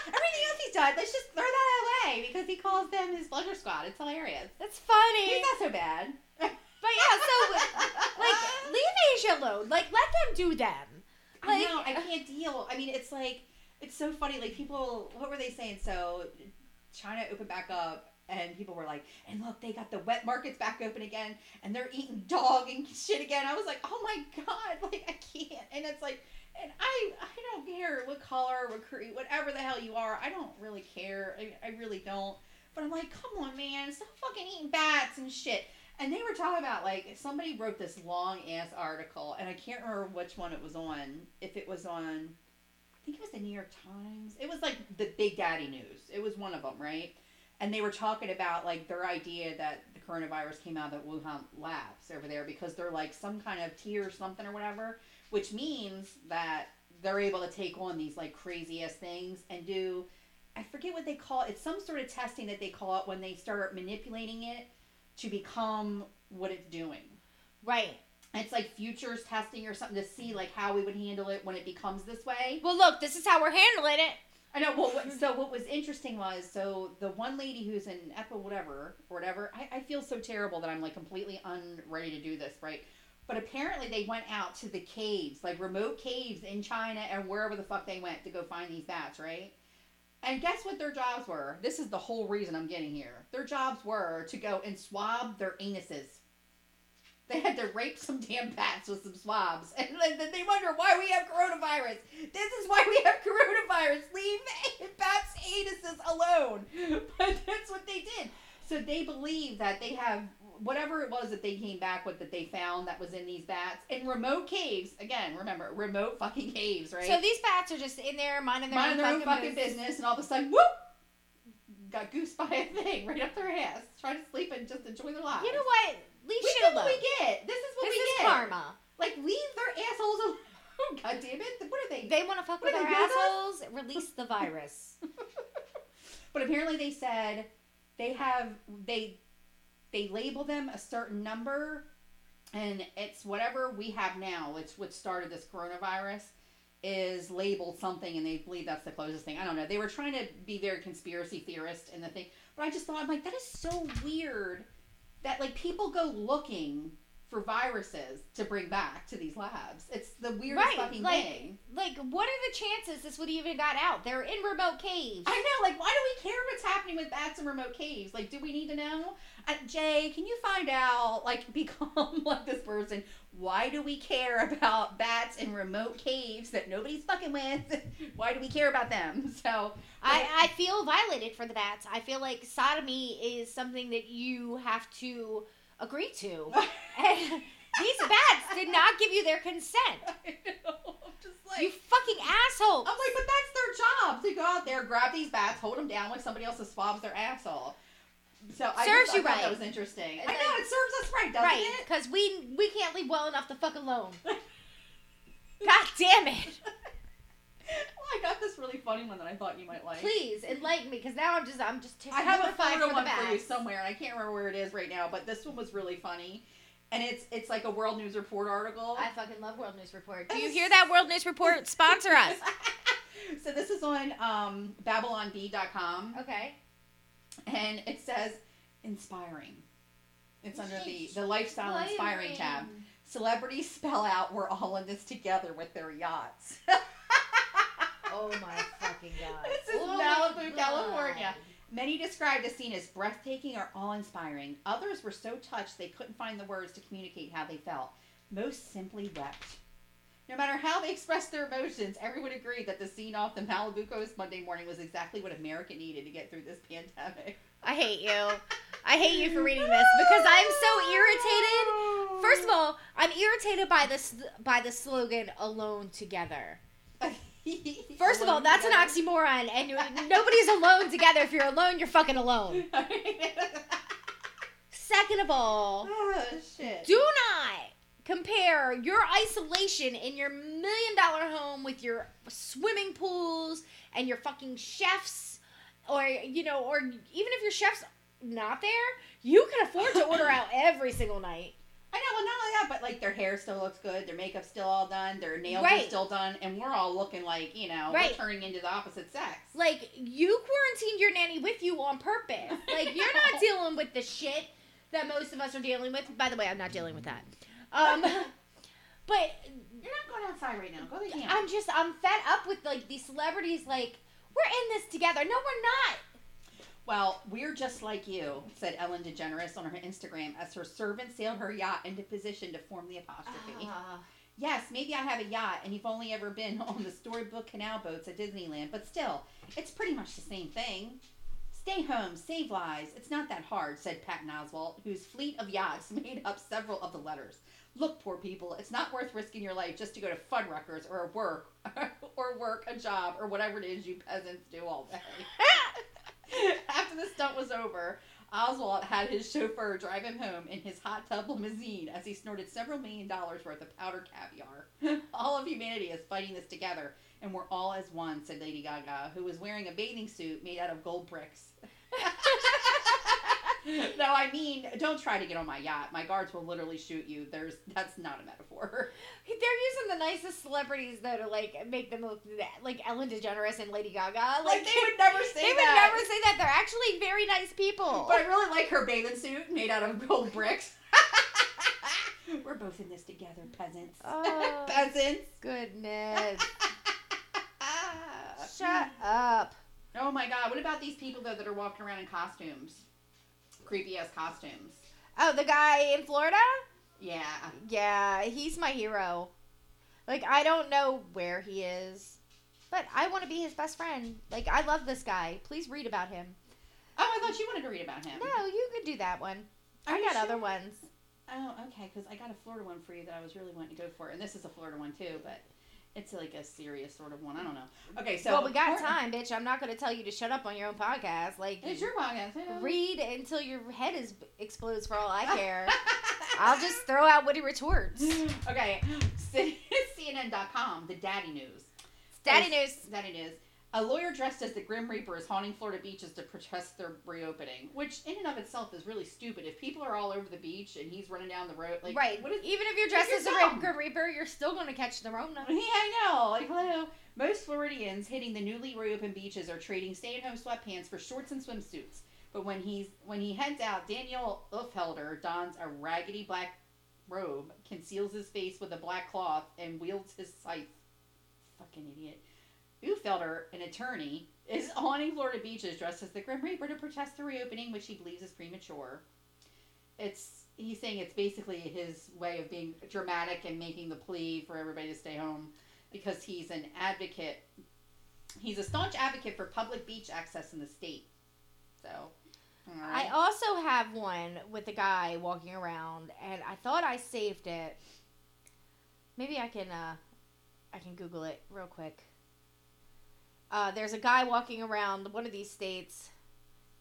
Everything else he's done, let's just throw that away because he calls them his pleasure squad. It's hilarious. That's funny. He's not so bad. <laughs> but yeah, so like leave Asia alone. Like let them do them. I know. I can't deal. I mean, it's like it's so funny. Like people, what were they saying? So China opened back up. And people were like, and look, they got the wet markets back open again, and they're eating dog and shit again. I was like, oh my god, <laughs> like I can't. And it's like, and I, I don't care what color, what creed, whatever the hell you are. I don't really care. I, I really don't. But I'm like, come on, man, stop fucking eating bats and shit. And they were talking about like somebody wrote this long ass article, and I can't remember which one it was on. If it was on, I think it was the New York Times. It was like the Big Daddy News. It was one of them, right? And they were talking about like their idea that the coronavirus came out of the Wuhan labs over there because they're like some kind of tier or something or whatever, which means that they're able to take on these like crazy ass things and do. I forget what they call it. It's some sort of testing that they call it when they start manipulating it to become what it's doing. Right. It's like futures testing or something to see like how we would handle it when it becomes this way. Well, look, this is how we're handling it. I know. Well, what, <laughs> so what was interesting was so the one lady who's in EPA whatever or whatever. I, I feel so terrible that I'm like completely unready to do this, right? But apparently they went out to the caves, like remote caves in China and wherever the fuck they went to go find these bats, right? And guess what their jobs were? This is the whole reason I'm getting here. Their jobs were to go and swab their anuses. They had to rape some damn bats with some swabs. <laughs> And then they wonder why we have coronavirus. This is why we have coronavirus. Leave <laughs> bats' anuses alone. <laughs> But that's what they did. So they believe that they have whatever it was that they came back with that they found that was in these bats in remote caves. Again, remember, remote fucking caves, right? So these bats are just in there minding their minding own their own fucking, fucking business. business, and all of a sudden, whoop, got goosed <laughs> by a thing right up their ass, trying to sleep and just enjoy their lives. You know what? Leave We shit alone. we get. This is what This we is get. karma. Like leave their assholes alone. <laughs> God damn it! What are they? They want to fuck with are our they, yoga? assholes. Release the <laughs> virus. But apparently they said they have they they label them a certain number, and it's whatever we have now. It's what started this coronavirus is labeled something, and they believe that's the closest thing. I don't know. They were trying to be very conspiracy theorist in the thing, but I just thought I'm like that is so weird that like people go looking for viruses to bring back to these labs. It's the weirdest Right, fucking like- thing. like, what are the chances this would even got out? They're in remote caves. I know, like, why do we care what's happening with bats in remote caves? Like, do we need to know? Uh, Jay, can you find out, like, <laughs> become like this person? Why do we care about bats in remote caves that nobody's fucking with? <laughs> why do we care about them? <laughs> So, I, I feel violated for the bats. I feel like sodomy is something that you have to agree to. and these bats did not give you their consent. I know, I'm just like, You fucking asshole. I'm like, but that's their job to go out there, grab these bats, hold them down like somebody else swabs their asshole. So I Serves just, you I thought right. that was interesting. I know it serves us right, doesn't right, it? because we we can't leave well enough to fuck alone. <laughs> God damn it! <laughs> Well, I got this really funny one that I thought you might like. Please enlighten me, because now I'm just I'm just I have a photo for one for you somewhere, and I can't remember where it is right now. But this one was really funny, and it's it's like a World News Report article. I fucking love World News Report. Do you hear that World News Report? Sponsor us. <laughs> so this is on um, BabylonBee.com, Okay. And it says inspiring. It's under the the lifestyle inspiring tab. Celebrities spell out we're all in this together with their yachts. <laughs> Oh my fucking god. <laughs> This is Oh Malibu, California. Many described the scene as breathtaking or awe inspiring. Others were so touched they couldn't find the words to communicate how they felt. Most simply wept. No matter how they expressed their emotions, everyone agreed that the scene off the Malibu coast Monday morning was exactly what America needed to get through this pandemic. I hate you. I hate you for <laughs> reading this because I'm so irritated. First of all, I'm irritated by this by the slogan "Alone Together." <laughs> First of all, that's an oxymoron, and nobody's alone together. If you're alone, you're fucking alone. <laughs> Second of all, oh shit. do not compare your isolation in your million dollar home with your swimming pools and your fucking chefs or you know or even if your chef's not there you can afford to order out <laughs> every single night. I know, well, not only that, but like their hair still looks good, their makeup's still all done, their nails are still done, and we're all looking like you know Right. we're turning into the opposite sex. like you quarantined your nanny with you on purpose. Like you're not <laughs> dealing with the shit that most of us are dealing with. By the way i'm not dealing with that um <laughs> but You're not going outside right now. Go to the camp. I'm just I'm fed up with like these celebrities like we're in this together. No, we're not. Well, we're just like you, said Ellen DeGeneres on her Instagram as her servant sailed her yacht into position to form the apostrophe. Ah. Yes, maybe I have a yacht and you've only ever been <laughs> on the storybook canal boats at Disneyland, but still, it's pretty much the same thing. Stay home, save lives. It's not that hard, said Patton Oswalt, whose fleet of yachts <laughs> made up several of the letters. Look, poor people, it's not worth risking your life just to go to Fuddruckers or work <laughs> or work a job or whatever it is you peasants do all day. <laughs> After the stunt was over, Oswalt had his chauffeur drive him home in his hot tub limousine as he snorted several million dollars worth of powder caviar. <laughs> all of humanity is fighting this together, and we're all as one, said Lady Gaga, who was wearing a bathing suit made out of gold bricks. <laughs> no, I mean, don't try to get on my yacht. My guards will literally shoot you. There's that's not a metaphor. <laughs> They're using the nicest celebrities though to like make them look like Ellen DeGeneres and Lady Gaga. Like they would never <laughs> say they would that. never say that. They're actually very nice people. But I really like her bathing suit made out of gold bricks. We're both in this together, peasants. Oh. peasants. Goodness. Shut up. Oh my god! What about these people though that are walking around in costumes? Creepy ass costumes. Oh, the guy in Florida? Yeah. Yeah, he's my hero. Like I don't know where he is, but I want to be his best friend. Like I love this guy. Please read about him. Oh, I thought you wanted to read about him. No, you could do that one. Are I got sure? other ones. Oh, okay. Because I got a Florida one for you that I was really wanting to go for, and this is a Florida one too, but it's like a serious sort of one. I don't know. Mm-hmm. Okay, so well, we got Flor- time, bitch. I'm not going to tell you to shut up on your own podcast. Like, It's your podcast. I know. read until your head is explodes for all I care. <laughs> I'll just throw out witty retorts. okay, <laughs> CNN.com, the daddy news. Daddy news. Daddy news. A lawyer dressed as the Grim Reaper is haunting Florida beaches to protest their reopening, which in and of itself is really stupid. If people are all over the beach and he's running down the road, like right. what is Even if you're dressed as the. Grim Reaper, you're still going to catch the Rona. <laughs> Yeah, I know. Like, hello. Most Floridians hitting the newly reopened beaches are trading stay-at-home sweatpants for shorts and swimsuits. But when he's when he heads out, Daniel Uhlfelder dons a raggedy black robe, conceals his face with a black cloth, and wields his scythe. Fucking idiot. Uhlfelder, an attorney, is <laughs> haunting Florida beaches dressed as the Grim Reaper to protest the reopening, which he believes is premature. It's he's saying it's basically his way of being dramatic and making the plea for everybody to stay home because he's an advocate. He's a staunch advocate for public beach access in the state. So, all I also have one with a guy walking around, and I thought I saved it. Maybe I can, uh, I can Google it real quick. Uh, there's a guy walking around one of these states,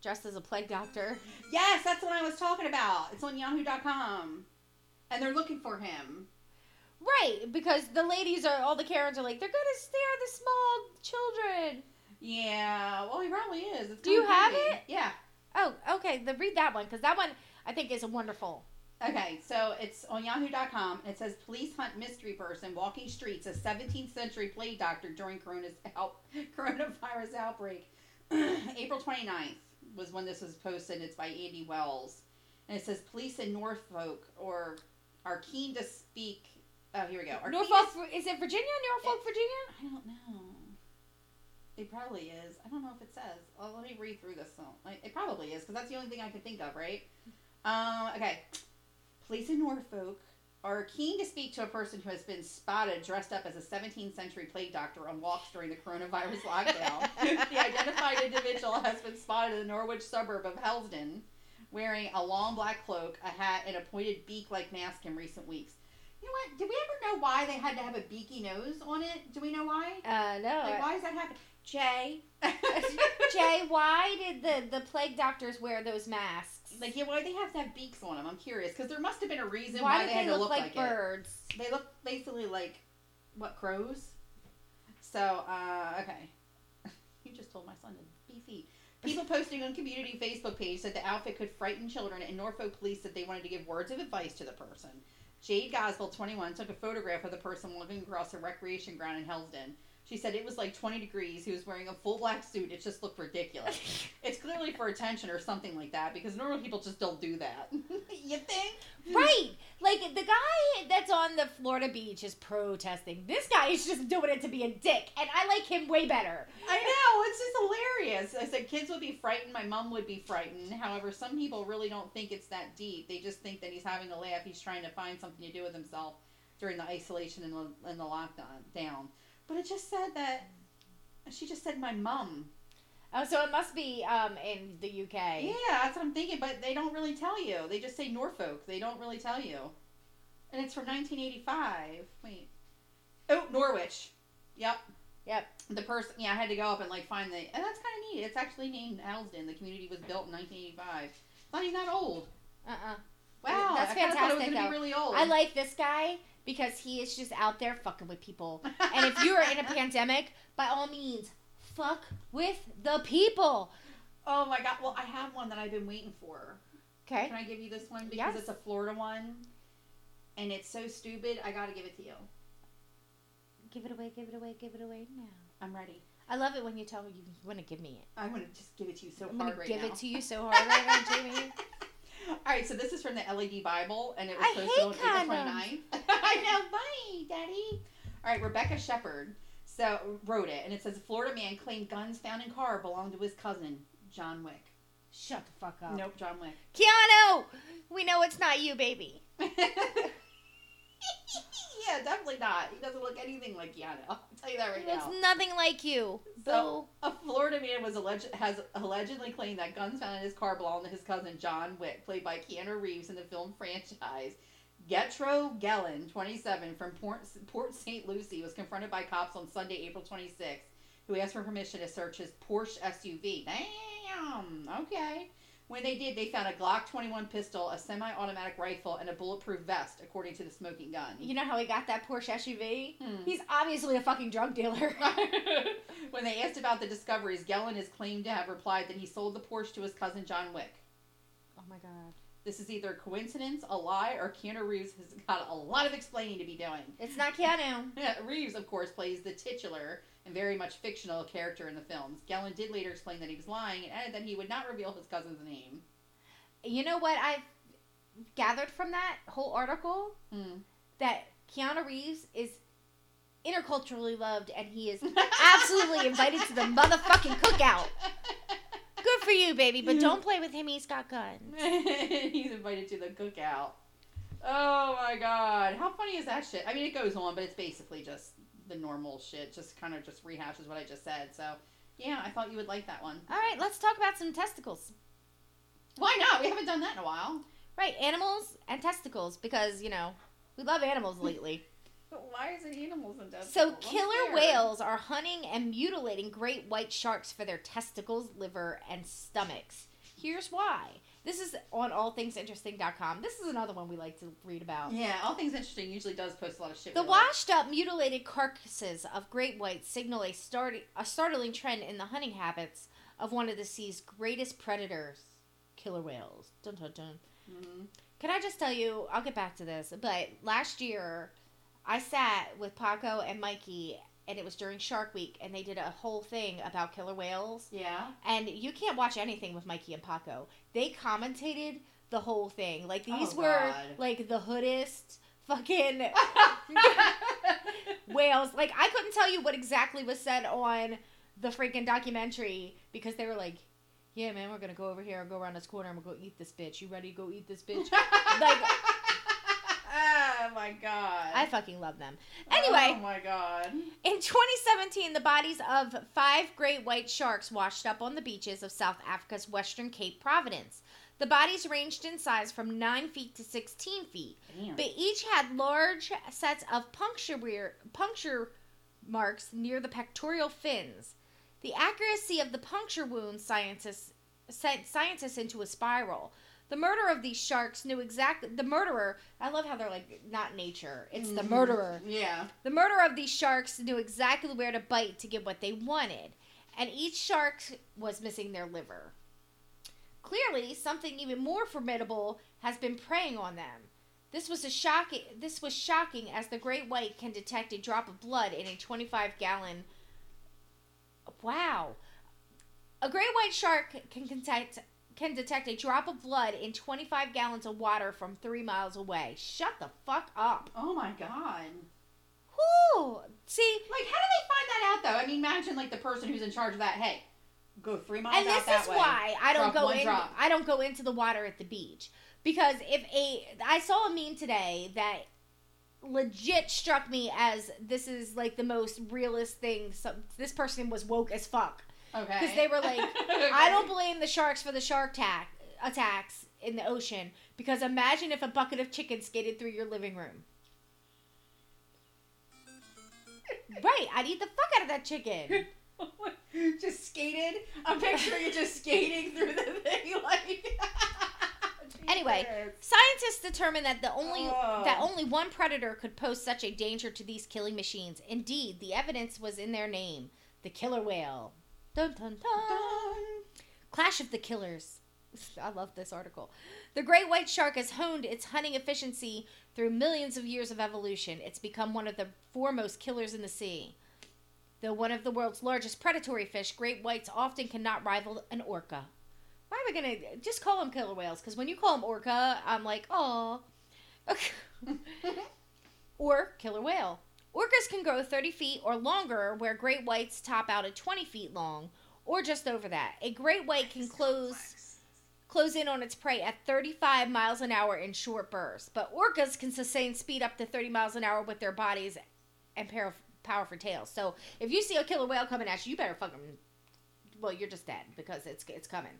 dressed as a plague doctor. <laughs> yes, that's what I was talking about. It's on Yahoo.com, and they're looking for him. Right, because the ladies are all the Karens are like they're gonna stare the small children. Yeah, well, he probably is. It's Do you have it? Yeah. Oh, okay. The read that one because that one I think is wonderful. Okay, so it's on Yahoo.com. and It says police hunt mystery person walking streets a 17th century plague doctor during corona's out, <laughs> coronavirus outbreak. <clears throat> April 29th was when this was posted. It's by Andy Wells, and it says police in Norfolk or are keen to speak. Oh, here we go. Are keen to Norfolk is it Virginia? Norfolk, Virginia? I don't know. It probably is. I don't know if it says. Well, let me read through this. It probably is because that's the only thing I can think of, right? Um, okay. Police in Norfolk are keen to speak to a person who has been spotted dressed up as a 17th century plague doctor on walks during the coronavirus lockdown. <laughs> the identified individual has been spotted in the Norwich suburb of Hellesdon wearing a long black cloak, a hat, and a pointed beak-like mask in recent weeks. You know what? Did we ever know why they had to have a beaky nose on it? Do we know why? Uh, no. Like, why does that happen? Jay. <laughs> Jay, why did the the plague doctors wear those masks? Like, yeah, why they have to have beaks on them? I'm curious because there must have been a reason why, why, they had to look, look like, like, birds? it. They look basically like what crows. So, uh, okay. <laughs> you just told my son to be feet. People posting on community Facebook page said the outfit could frighten children, and Norfolk police said they wanted to give words of advice to the person. Jade Goswell, 21, took a photograph of the person walking across a recreation ground in Hellesdon. She said it was like 20 degrees. He was wearing a full black suit. It just looked ridiculous. <laughs> it's clearly for attention or something like that because normal people just don't do that. <laughs> you think? Right. Like the guy that's on the Florida beach is protesting. This guy is just doing it to be a dick, and I like him way better. I know. It's just hilarious. I said kids would be frightened. My mom would be frightened. However, some people really don't think it's that deep. They just think that he's having a laugh. He's trying to find something to do with himself during the isolation and the, and the lockdown. But it just said that. She just said my mom. Oh, so it must be um in the UK. Yeah, that's what I'm thinking. But they don't really tell you. They just say Norfolk. They don't really tell you. And it's from 1985. Wait. Oh, Norwich. Yep. Yep. The person, yeah, I had to go up and like find the, and that's kind of neat. It's actually named Hellesdon. The community was built in 1985. It's Not even that old. Uh uh Wow, That's I kinda thought it was fantastic, gonna though. be really old. I like this guy because he is just out there fucking with people. And if you are in a <laughs> pandemic, by all means, fuck with the people. oh my god. Well, I have one that I've been waiting for. Okay. Can I give you this one because Yes. it's a Florida one, and it's so stupid. I got to give it to you. Give it away, give it away, give it away now. I'm ready. I love it when you tell me you, you want to give me it. I want to just give it to you so I'm hard right give now. it to you so hard right now, Jamie. <laughs> <laughs> All right, so this is from the LADbible, and it was posted on April condoms. 29th. <laughs> I know, bye, Daddy. All right, Rebecca Shepard So wrote it, and it says A Florida man claimed guns found in car belonged to his cousin John Wick. Shut the fuck up. Nope, John Wick. <laughs> Keanu, we know it's not you, baby. Yeah, definitely not. He doesn't look anything like Keanu. <laughs> I'll tell you that right He looks nothing like you. So, a Florida man was alleged has allegedly claimed that guns found in his car belonged to his cousin John Wick, played by Keanu Reeves in the film franchise. Getro Gellin, 27, from Port, Port St. Lucie, was confronted by cops on Sunday, April 26th, who asked for permission to search his Porsche SUV. Damn, okay. When they did, they found a Glock 21 pistol, a semi-automatic rifle, and a bulletproof vest, according to the smoking gun. You know how he got that Porsche SUV? Hmm. He's obviously a fucking drug dealer. <laughs> when they asked about the discoveries, Gellin is claimed to have replied that he sold the Porsche to his cousin John Wick. oh my god. This is either coincidence, a lie, or Keanu Reeves has got a lot of explaining to be doing. It's not Keanu. <laughs> Yeah, Reeves, of course, plays the titular and very much fictional character in the films. Gellin did later explain that he was lying and added that he would not reveal his cousin's name. You know what I've gathered from that whole article? Hmm. That Keanu Reeves is interculturally loved and he is <laughs> absolutely invited to the motherfucking cookout. <laughs> For you, baby, but don't play with him. He's got guns. <laughs> He's invited to the cookout. Oh my god. How funny is that shit? I mean, it goes on, but it's basically just the normal shit. Just kind of just rehashes what I just said. So, yeah, I thought you would like that one. All right, let's talk about some testicles. Why not? We haven't done that in a while. Right, animals and testicles because, you know, we love animals <laughs> lately. But why is it animals and So, killer whales are hunting and mutilating great white sharks for their testicles, liver, and stomachs. Here's why. This is on allthingsinteresting.com. This is another one we like to read about. Yeah, All Things Interesting usually does post a lot of shit. The washed up, mutilated carcasses of great whites signal a, start- a startling trend in the hunting habits of one of the sea's greatest predators, killer whales. Dun, dun, dun. Mhm. Can I just tell you, I'll get back to this, but last year I sat with Paco and Mikey, and it was during Shark Week, and they did a whole thing about killer whales. Yeah. And you can't watch anything with Mikey and Paco. They commentated the whole thing. Like, oh, these Oh, were, God. like, the hoodest fucking <laughs> whales. Like, I couldn't tell you what exactly was said on the freaking documentary because they were like, yeah, man, we're gonna go over here and go around this corner and we're gonna go eat this bitch. You ready to go eat this bitch? <laughs> like, oh my god. I fucking love them. Anyway, Oh my god. in 2017, the bodies of five great white sharks washed up on the beaches of South Africa's Western Cape Providence. The bodies ranged in size from 9 feet to 16 feet, Damn. but each had large sets of puncture, puncture marks near the pectoral fins. The accuracy of the puncture wounds scientists sent scientists into a spiral. The murderer of these sharks knew exactly the murderer. I love how they're like not nature; it's the Mhm. murderer. Yeah. The murderer of these sharks knew exactly where to bite to get what they wanted, and each shark was missing their liver. Clearly, something even more formidable has been preying on them. This was a shocking. This was shocking, as the great white can detect a drop of blood in a 25 gallon. Wow, a great white shark can detect can detect a drop of blood in 25 gallons of water from three miles away. Shut the fuck up. Oh my god. Whoo! See, Like, how do they find that out, though? I mean, imagine like the person who's in charge of that. Hey, go three miles and out this that is way. why I don't Drop go one in. drop. I don't go into the water at the beach because if a I saw a meme today that legit struck me as this is like the most realist thing. So this person was woke as fuck Okay. because they were like, Okay. <laughs> I don't blame the sharks for the shark tack attacks in the ocean because imagine if a bucket of chicken skated through your living room. <laughs> Right, I'd eat the fuck out of that chicken. <laughs> just skated. I'm picturing you just skating through the thing, like. Anyway, Scientists determined that the only Oh. that only one predator could pose such a danger to these killing machines. Indeed, the evidence was in their name, the killer whale. Dun dun dun. Clash of the Killers. <laughs> I love this article. The great white shark has honed its hunting efficiency through millions of years of evolution. It's become one of the foremost killers in the sea. Though one of the world's largest predatory fish, great whites often cannot rival an orca. Why are we gonna just call them killer whales? Because when you call them orca, I'm like, oh, <laughs> <laughs> or killer whale. Orcas can grow 30 feet or longer, where great whites top out at 20 feet long, or just over that. A great white can close close in on its prey at 35 miles an hour in short bursts, but orcas can sustain speed up to 30 miles an hour with their bodies and pair of powerful tails. So if you see a killer whale coming at you, you better fucking well, you're just dead because it's it's coming.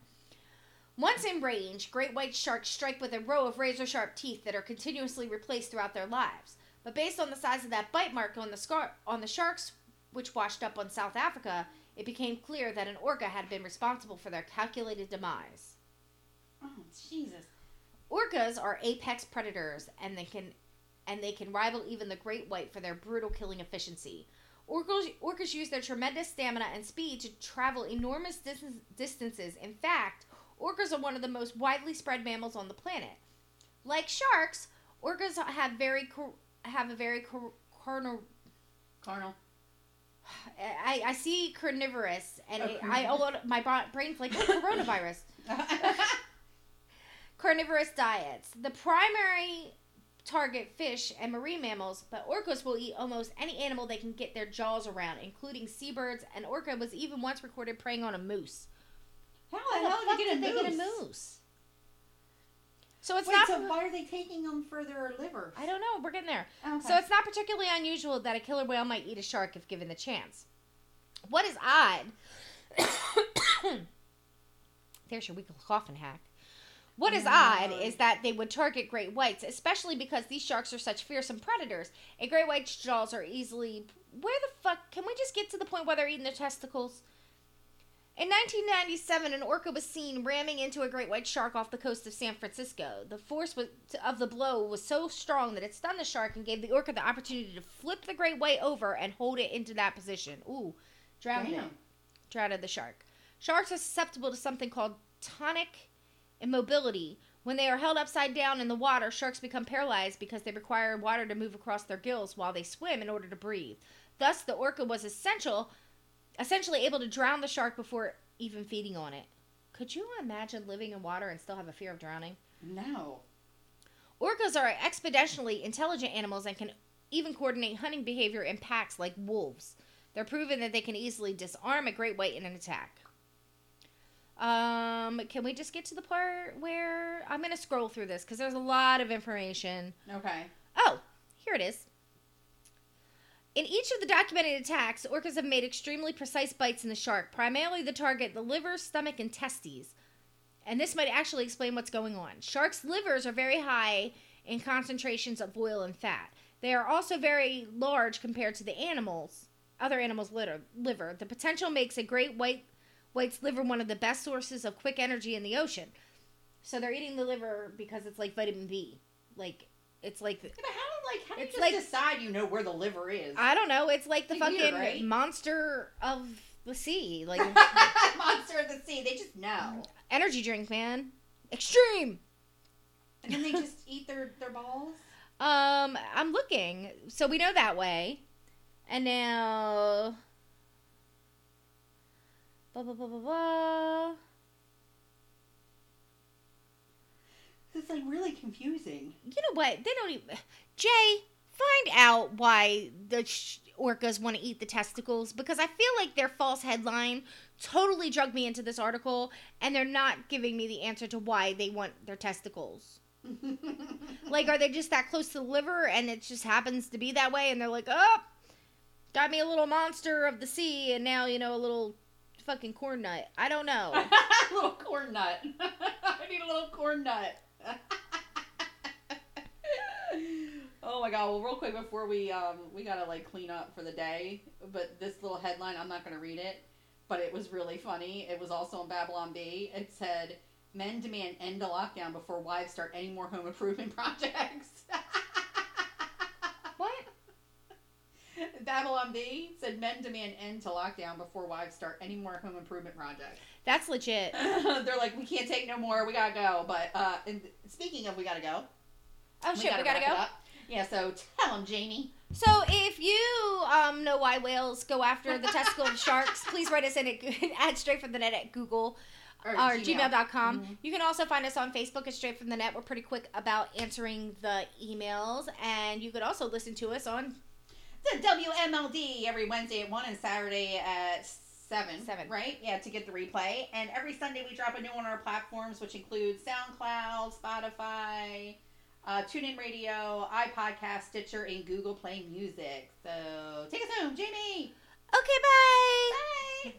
Once in range, great white sharks strike with a row of razor sharp teeth that are continuously replaced throughout their lives. But based on the size of that bite mark on the scar- on the sharks which washed up on South Africa, it became clear that an orca had been responsible for their calculated demise. Oh, Jesus. Orcas are apex predators and they can and they can rival even the great white for their brutal killing efficiency. Orcas, orcas use their tremendous stamina and speed to travel enormous dis- distances. In fact, orcas are one of the most widely spread mammals on the planet. Like sharks, orcas have very have a very cor- carnor- Carnal. I, I see carnivorous and I Oh, I lot my bra- brain's like oh, coronavirus. <laughs> carnivorous diets. The primary target fish and marine mammals, but orcas will eat almost any animal they can get their jaws around, including seabirds. And orca was even once recorded preying on a moose. How How the hell did they get a they get a moose? So it's Wait, not. so why are they taking them for their liver? I don't know. We're getting there. Okay. So it's not particularly unusual that a killer whale might eat a shark if given the chance. What is odd? <coughs> There's your weekly coffin hack. What is Oh, odd is that they would target great whites, especially because these sharks are such fearsome predators. A great white's jaws are easily. Where the fuck? Can we just get to the point where they're eating their testicles? In 1997, an orca was seen ramming into a great white shark off the coast of San Francisco. The force was, of the blow was so strong that it stunned the shark and gave the orca the opportunity to flip the great white over and hold it into that position. Ooh, drowned. Damn. Drowned the shark. Sharks are susceptible to something called tonic immobility. When they are held upside down in the water, sharks become paralyzed because they require water to move across their gills while they swim in order to breathe. Thus, the orca was essential, essentially able to drown the shark before even feeding on it. Could you imagine living in water and still have a fear of drowning? No. Orcas are exponentially intelligent animals and can even coordinate hunting behavior in packs like wolves. They're proven that they can easily disarm a great white in an attack. Um, can we just get to the part where I'm going to scroll through this because there's a lot of information. Okay. Oh, here it is. In each of the documented attacks, orcas have made extremely precise bites in the shark, primarily the target the liver, stomach, and testes. And this might actually explain what's going on. Sharks' livers are very high in concentrations of oil and fat. They are also very large compared to the animals, other animals' litter, liver. The potential makes a great white white's liver one of the best sources of quick energy in the ocean. So they're eating the liver because it's like vitamin B. Like it's like Yeah, but how do like how do you just like- decide you know where the liver is? I don't know. It's like the fucking right? monster of the sea, like <laughs> Monster of the sea. They just know, energy drink, man. Extreme. and then they <laughs> just eat their their balls. Um, I'm looking. So we know that way, and now. Blah, blah, blah, blah, blah. It's like really confusing. You know what? They don't even. Jay, find out why the sh- orcas want to eat the testicles because I feel like their false headline totally drugged me into this article, and they're not giving me the answer to why they want their testicles. <laughs> Like, are they just that close to the liver and it just happens to be that way? And they're like, oh, got me a little monster of the sea and now, you know, a little fucking corn nut. I don't know. <laughs> little corn nut. <laughs> I need a little corn nut. Oh my god! Well, real quick before we um we gotta like clean up for the day, but this little headline I'm not gonna read it, but it was really funny. It was also on Babylon Bee. It <laughs> said. Men demand end to lockdown before wives start any more home improvement projects. what? Babylon Bee said men demand end to lockdown before wives start any more home improvement projects. That's legit. <laughs> They're like, we can't take no more. We gotta go. But uh, and speaking of, we gotta go. Oh, shit, we gotta wrap it go. Yeah. So tell them, Jamie. So, if you um, know why whales go after the testicle of sharks, please write us in at, <laughs> at straight from the net at Google or Gmail gmail.com. Mhm. You can also find us on Facebook at Straight from the Net. We're pretty quick about answering the emails. And you could also listen to us on the WMLD every Wednesday at 1 and Saturday at 7. 7. Right? Yeah, to get the replay. And every Sunday we drop a new one on our platforms, which includes SoundCloud, Spotify, uh, TuneIn Radio, iPodcast, Stitcher, and Google Play Music. So take us home, Jamie! Okay, bye. bye.